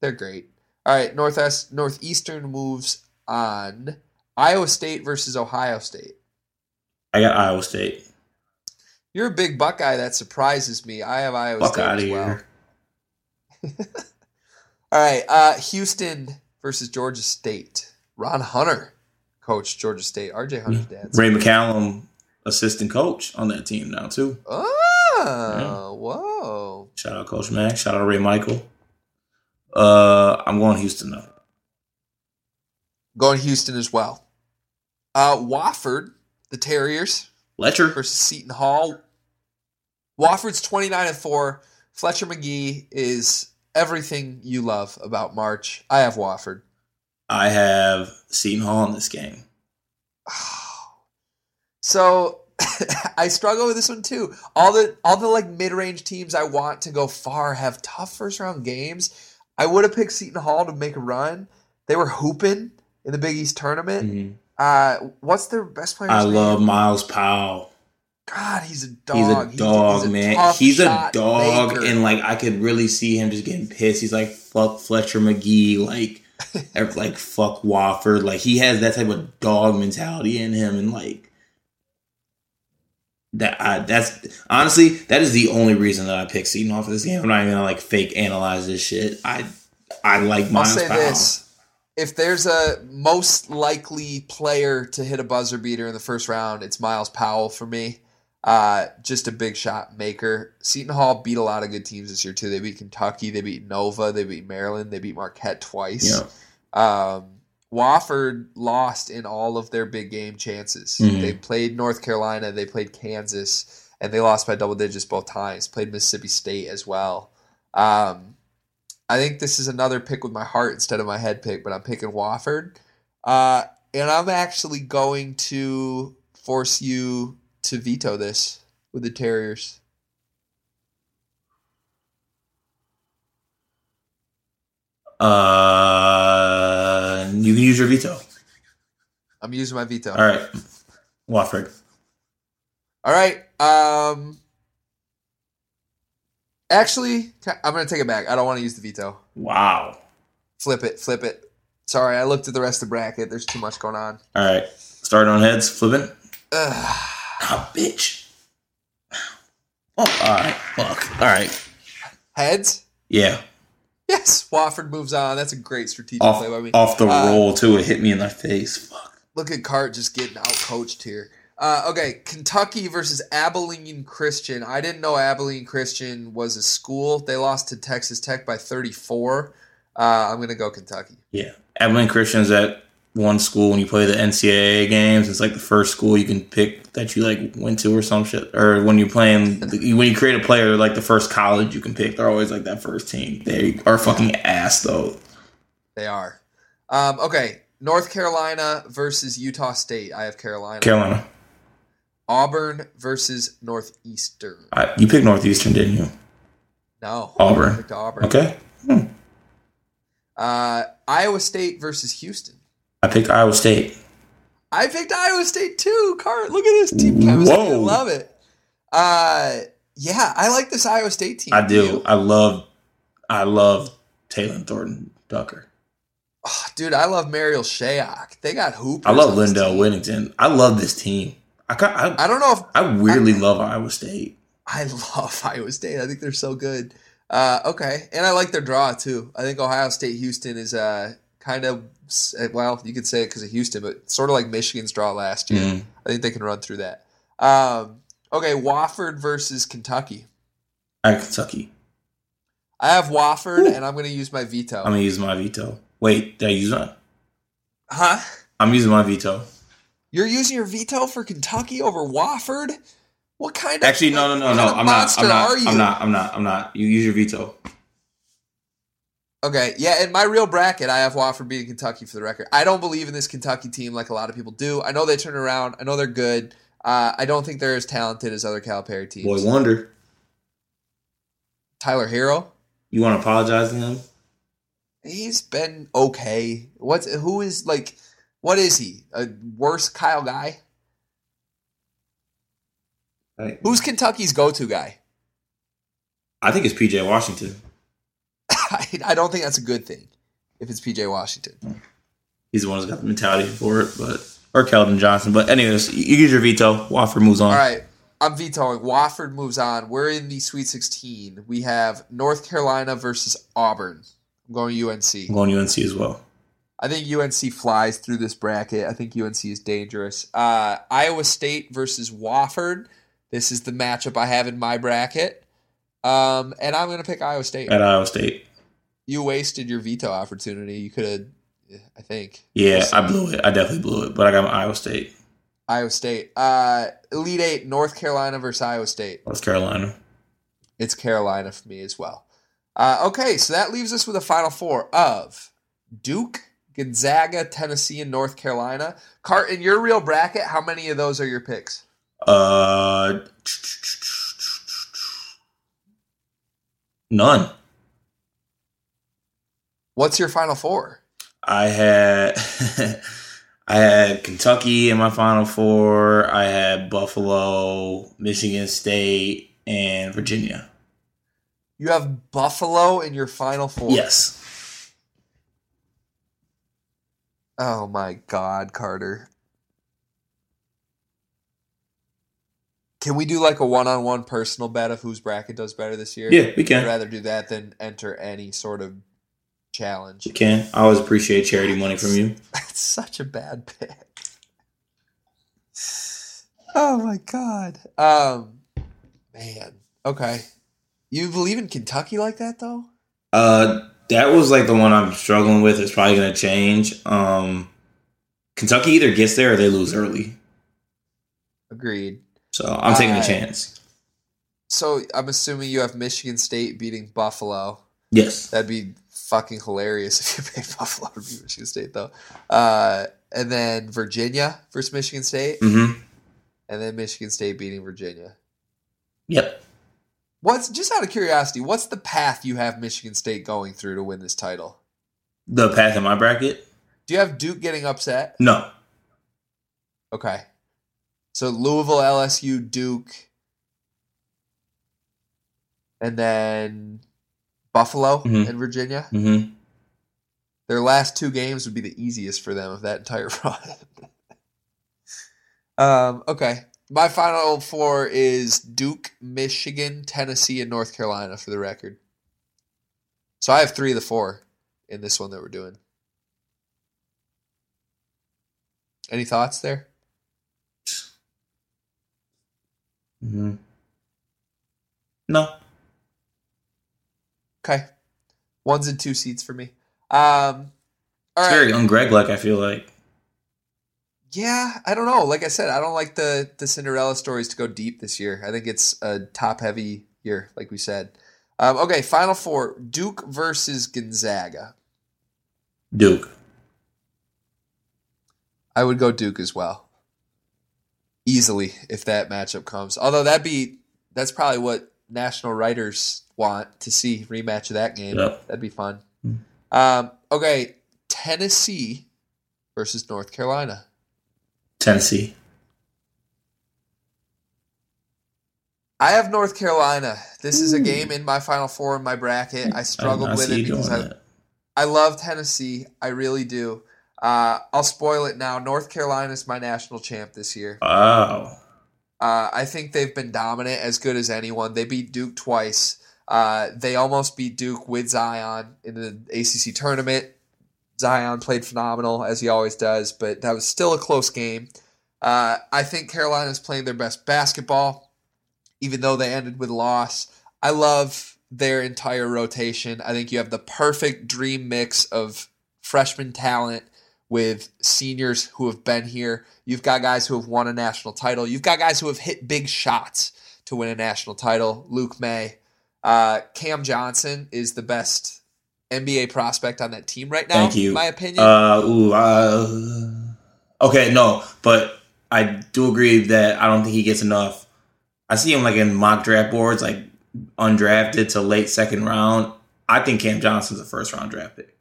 they're great. All right northwest northeastern moves on. Iowa state versus ohio state I got Iowa State. you're a big buckeye that surprises me i have iowa Fuck state as well. All right, uh, Houston versus Georgia State. Ron Hunter, coach Georgia State. RJ Hunter's dad. Ray McCallum, assistant coach on that team now too. Oh, whoa! Shout out Coach Mac. Shout out Ray Michael. Uh, I'm going Houston though. Going Houston as well. Uh, Wofford, the Terriers Letcher. versus Seton Hall. Wofford's twenty nine and four. Fletcher Magee is everything you love about March. I have Wofford. I have Seton Hall in this game. So I struggle with this one too. All the all the like mid range teams I want to go far have tough first round games. I would have picked Seton Hall to make a run. They were hooping in the Big East tournament. Mm-hmm. Uh, what's their best player? I love Myles Powell. God, he's a dog. He's a dog, he's a man. tough He's a dog, maker. and like I could really see him just getting pissed. He's like fuck Fletcher Magee, like like fuck Wofford. Like he has that type of dog mentality in him, and like that. I, that's honestly that is the only reason that I picked Seton off of this game. I'm not even gonna like fake analyze this shit. I I like I'll Myles say Powell. this: if there's a most likely player to hit a buzzer beater in the first round, it's Myles Powell for me. Uh, just a big shot maker. Seton Hall beat a lot of good teams this year too. They beat Kentucky, they beat Nova, they beat Maryland, they beat Marquette twice. Yeah. Um, Wofford lost in all of their big game chances. Mhm. They played North Carolina, they played Kansas, and they lost by double digits both times. Played Mississippi State as well. Um, I think this is another pick with my heart instead of my head pick, but I'm picking Wofford. Uh, and I'm actually going to force you to veto this with the Terriers. Uh, you can use your veto. I'm using my veto. All right, Wofford. All right. Um Actually, I'm going to take it back. I don't want to use the veto. Wow. Flip it, flip it. Sorry, I looked at the rest of the bracket. There's too much going on. All right, starting on heads, flipping. Ugh. Ah, bitch. Oh, all right. Fuck. All right. Heads? Yeah. Yes, Wofford moves on. That's a great strategic Off, play by me. off the Uh, roll too. It hit me in the face. Fuck. Look at Cart just getting out coached here. Uh, okay, Kentucky versus Abilene Christian. I didn't know Abilene Christian was a school. They lost to Texas Tech by 34. Uh, I'm going to go Kentucky. Yeah. Abilene Christian's at one school when you play the NCAA games. It's like the first school you can pick that you like went to or some shit. Or when you're playing, when you create a player, like the first college you can pick, they're always like that first team. They are fucking ass though. They are. Um, okay, North Carolina versus Utah State. I have Carolina. Carolina. Auburn versus Northeastern. You picked Northeastern, didn't you? No. Auburn. I picked Auburn. Okay. Hmm. Uh, Iowa State versus Houston. I picked Iowa State. I picked Iowa State too. Cart, look at this team chemistry. I love it. Uh, yeah, I like this Iowa State team. I do. You? I love. I love Taylor Thornton Ducker. Oh, dude, I love Marial Shayok. They got hoopers. I love Lindell. Wigginton. I love this team. I I, I don't know if I weirdly love Iowa State. I love Iowa State. I think they're so good. Uh, okay, and I like their draw too. I think Ohio State Houston is uh, kind of well, you could say it because of Houston, but sort of like Michigan's draw last year. Mhm. I think they can run through that. Um, okay, Wofford versus Kentucky. I got Kentucky. I have Wofford, and I'm going to use my veto. I'm gonna use my veto. Wait, did I use my? huh? I'm using my veto. You're using your veto for Kentucky over Wofford? What kind of Actually, no, no, no, no. I'm not. I'm not. I'm not. I'm not. I'm not. You use your veto. Okay, yeah, in my real bracket, I have Wofford beating Kentucky for the record. I don't believe in this Kentucky team like a lot of people do. I know they turn around. I know they're good. Uh, I don't think they're as talented as other Calipari teams. Boy Wonder. Tyler Herro, You want to apologize to him? he's been okay. What's who is like? What is he? A worse Kyle guy? Right. Who's Kentucky's go-to guy? I think it's PJ Washington. I, I don't think that's a good thing. If it's PJ Washington, He's the one who's got the mentality for it, but or Keldon Johnson. But anyways, you use your veto. Wofford moves on. all right. I'm vetoing. Wofford moves on. We're in the Sweet 16. We have North Carolina versus Auburn. I'm going UNC. I'm going UNC as well. I think UNC flies through this bracket. I think UNC is dangerous. Uh, Iowa State versus Wofford. This is the matchup I have in my bracket. Um, and I'm going to pick Iowa State. At Iowa State. You wasted your veto opportunity. You could have, I think. Yeah, I blew it. I definitely blew it. But I got Iowa State. Iowa State. Uh, Elite Eight, North Carolina versus Iowa State. North Carolina. It's Carolina for me as well. Uh, okay, so that leaves us with a final four of Duke, Gonzaga, Tennessee, and North Carolina. Cart, in your real bracket, how many of those are your picks? Uh, none. What's your final four? I had I had Kentucky in my final four. I had Buffalo, Michigan State, and Virginia. You have Buffalo in your final four. Yes. Oh my God, Carter. Can we do like a one-on-one personal bet of whose bracket does better this year? Yeah, we can. I'd rather do that than enter any sort of challenge. We can. I always appreciate charity money from you. That's such a bad pick. Oh my god. Um man. Okay. You believe in Kentucky like that though? Uh, that was like the one I'm struggling with. It's probably going to change. Um, Kentucky either gets there or they lose early. Agreed. So I'm taking Uh, a chance. So I'm assuming you have Michigan State beating Buffalo. Yes. That'd be fucking hilarious if you picked Buffalo to beat Michigan State, though. Uh, and then Virginia versus Michigan State, Mm-hmm. and then Michigan State beating Virginia. Yep. What's just out of curiosity? What's the path you have Michigan State going through to win this title? The path in my bracket? Do you have Duke getting upset? No. Okay. So Louisville, LSU, Duke, and then Buffalo Mhm. and Virginia. Mm-hmm. Their last two games would be the easiest for them of that entire run. um, okay. My final four is Duke, Michigan, Tennessee, and North Carolina for the record. So I have three of the four in this one that we're doing. Any thoughts there? Mm-hmm. No. Okay. Ones and two seats for me. Um, all It's right. very un-Greg like, I feel like. Yeah, I don't know. Like I said, I don't like the the Cinderella stories to go deep this year. I think it's a top heavy year, like we said. Um, okay, final four: Duke versus Gonzaga. Duke. I would go Duke as well, easily if that matchup comes. Although that'd be that's probably what national writers want to see rematch of that game. Yep. That'd be fun. Hmm. Um, okay, Tennessee versus North Carolina. Tennessee. I have North Carolina. This is a game in my final four in my bracket. I struggled I with it because I. I love Tennessee. I really do. Uh, I'll spoil it now. North Carolina is my national champ this year. Wow. Uh, I think they've been dominant, as good as anyone. They beat Duke twice. Uh, they almost beat Duke with Zion in the ACC tournament. Zion played phenomenal, as he always does, but that was still a close game. Uh, I think Carolina's playing their best basketball, even though they ended with a loss. I love their entire rotation. I think you have the perfect dream mix of freshman talent with seniors who have been here. You've got guys who have won a national title. You've got guys who have hit big shots to win a national title. Luke Maye. Uh, Cam Johnson is the best NBA prospect on that team right now, Thank you. in my opinion. Uh, ooh, uh, okay, no, but I do agree that I don't think he gets enough. I see him like in mock draft boards, like undrafted to late second round. I think Cam Johnson's a first round draft pick.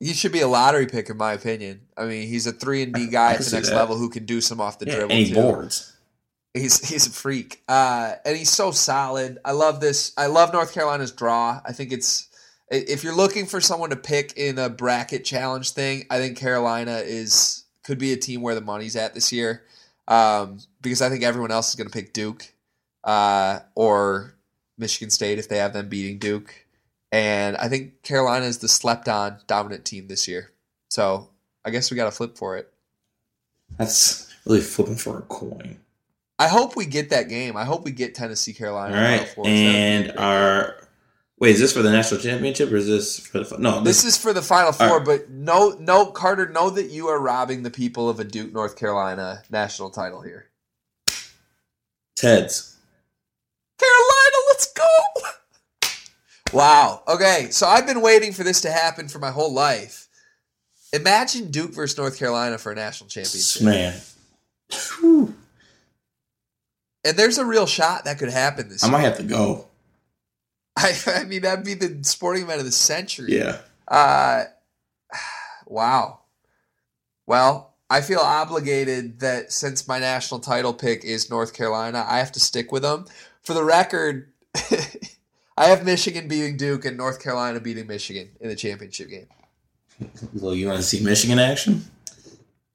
he should be a lottery pick, in my opinion. I mean, he's a three and D guy I at the next that. level who can do some off the Yeah, dribble and he too. boards. He's he's a freak, uh, and he's so solid. I love this. I love North Carolina's draw. I think it's if you're looking for someone to pick in a bracket challenge thing, I think Carolina is could be a team where the money's at this year, um, because I think everyone else is going to pick Duke uh, or Michigan State if they have them beating Duke, and I think Carolina is the slept-on dominant team this year. So I guess we got to flip for it. That's really flipping for a coin. I hope we get that game. I hope we get Tennessee Carolina. All right, Final Fours. That would be and our wait is this for the national championship or is this for the no? this This, is for the Final Four, right. but no, no, Carter, know that you are robbing the people of a Duke, North Carolina national title here. Ted's. Carolina, let's go! Wow. Okay, so I've been waiting for this to happen for my whole life. Imagine Duke versus North Carolina for a national championship, Man, Whew. and there's a real shot that could happen this year. I year. might have to go. I, I mean, that'd be the sporting event of the century. Yeah, Uh, wow. Well, I feel obligated that since my national title pick is North Carolina, I have to stick with them. For the record, I have Michigan beating Duke and North Carolina beating Michigan in the championship game. well, you want to see Michigan action?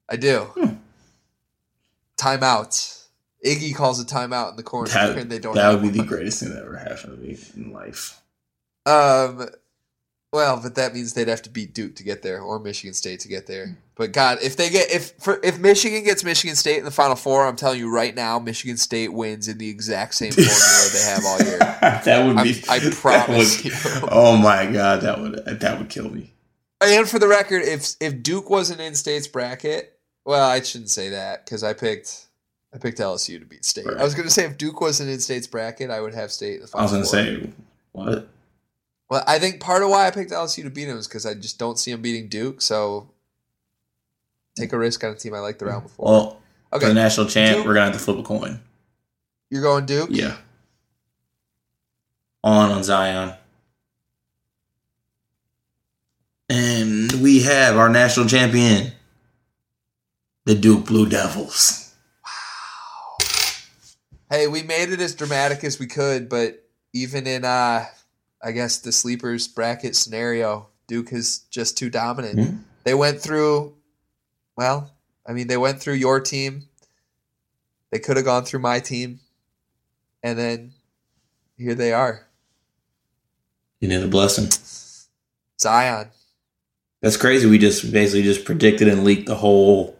I do. Hmm. Timeout. Iggy calls a timeout in the corner, That, and they don't. that would be the greatest thing that ever happened to me in life. Um, Well, but that means they'd have to beat Duke to get there, or Michigan State to get there. But God, if they get if for, if Michigan gets Michigan State in the Final Four, I'm telling you right now, Michigan State wins in the exact same formula they have all year. that would be. I'm- I promise would- you. Oh my god, that would that would kill me. And for the record, if if Duke wasn't in State's bracket, well, I shouldn't say that because I picked I picked LSU to beat State. I was going to say if Duke wasn't in State's bracket, I would have State in the I was gonna say what? Well, I think part of why I picked LSU to beat him is because I just don't see him beating Duke. So take a risk on a team I liked the round before. Well, for okay, the national champ, Duke- we're gonna have to flip a coin. you're going Duke. Yeah. On on Zion. And we have our national champion, the Duke Blue Devils. Hey, we made it as dramatic as we could, but even in uh I guess the sleepers bracket scenario, Duke is just too dominant. Mhm. They went through well, I mean they went through your team. They could have gone through my team. And then here they are. You need a blessing. Zion. That's crazy. We just basically just predicted and leaked the whole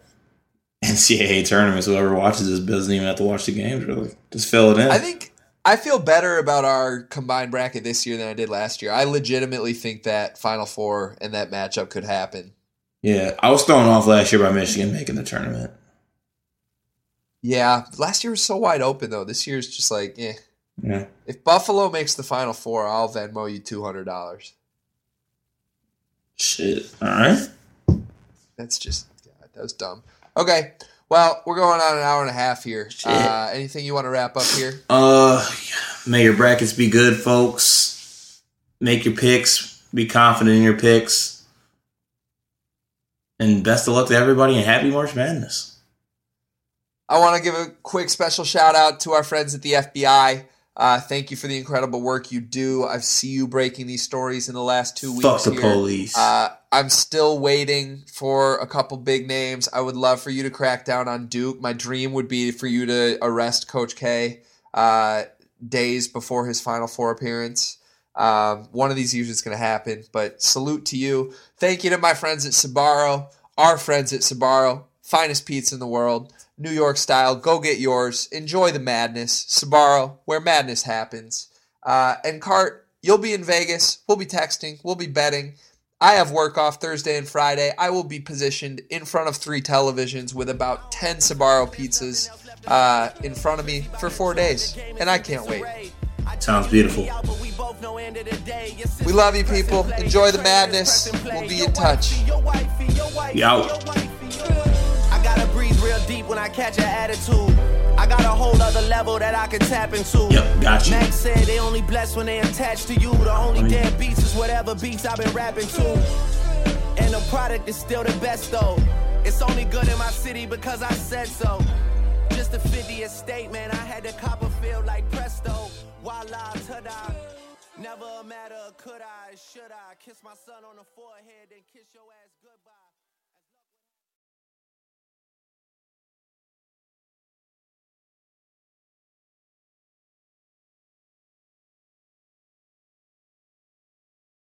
NCAA tournaments. Whoever watches this doesn't even have to watch the games. Really, just fill it in. I think I feel better about our combined bracket this year than I did last year. I legitimately think that Final Four and that matchup could happen. yeah, I was thrown off last year by Michigan making the tournament. Yeah, last year was so wide open though. This year's just like, eh. Yeah, If Buffalo makes the Final Four, I'll Venmo you two hundred dollars. shit. All right. That's just God, that was dumb. Okay, well we're going on an hour and a half here. Uh, anything you want to wrap up here? Uh, may your brackets be good, folks. Make your picks. Be confident in your picks. And best of luck to everybody and happy March Madness. I want to give a quick special shout out to our friends at the FBI. Uh, thank you for the incredible work you do. I see you breaking these stories in the last two weeks. Fuck the here. police. Uh, I'm still waiting for a couple big names. I would love for you to crack down on Duke. My dream would be for you to arrest Coach K uh, days before his Final Four appearance. Um, one of these years it's going to happen, but salute to you. Thank you to my friends at Sbarro, our friends at Sbarro, finest pizza in the world, New York style. Go get yours. Enjoy the madness. Sbarro, where madness happens. Uh, and Cart, you'll be in Vegas. We'll be texting. We'll be betting. I have work off Thursday and Friday. I will be positioned in front of three televisions with about 10 Sbarro pizzas uh, in front of me for four days. And I can't wait. Sounds beautiful. We love you, people. Enjoy the madness. We'll be in touch. We out. I gotta breathe real deep when I catch an attitude. I got a whole other level that I can tap into. Yep, got you. Max said they only blessed when they attached to you. The only dead beats is whatever beats I've been rapping to. And the product is still the best though. It's only good in my city because I said so. Just a 50th state, man. I had the Copperfield like presto. Voila, ta-da. Never a matter could I, should I kiss my son on the forehead, and kiss your ass.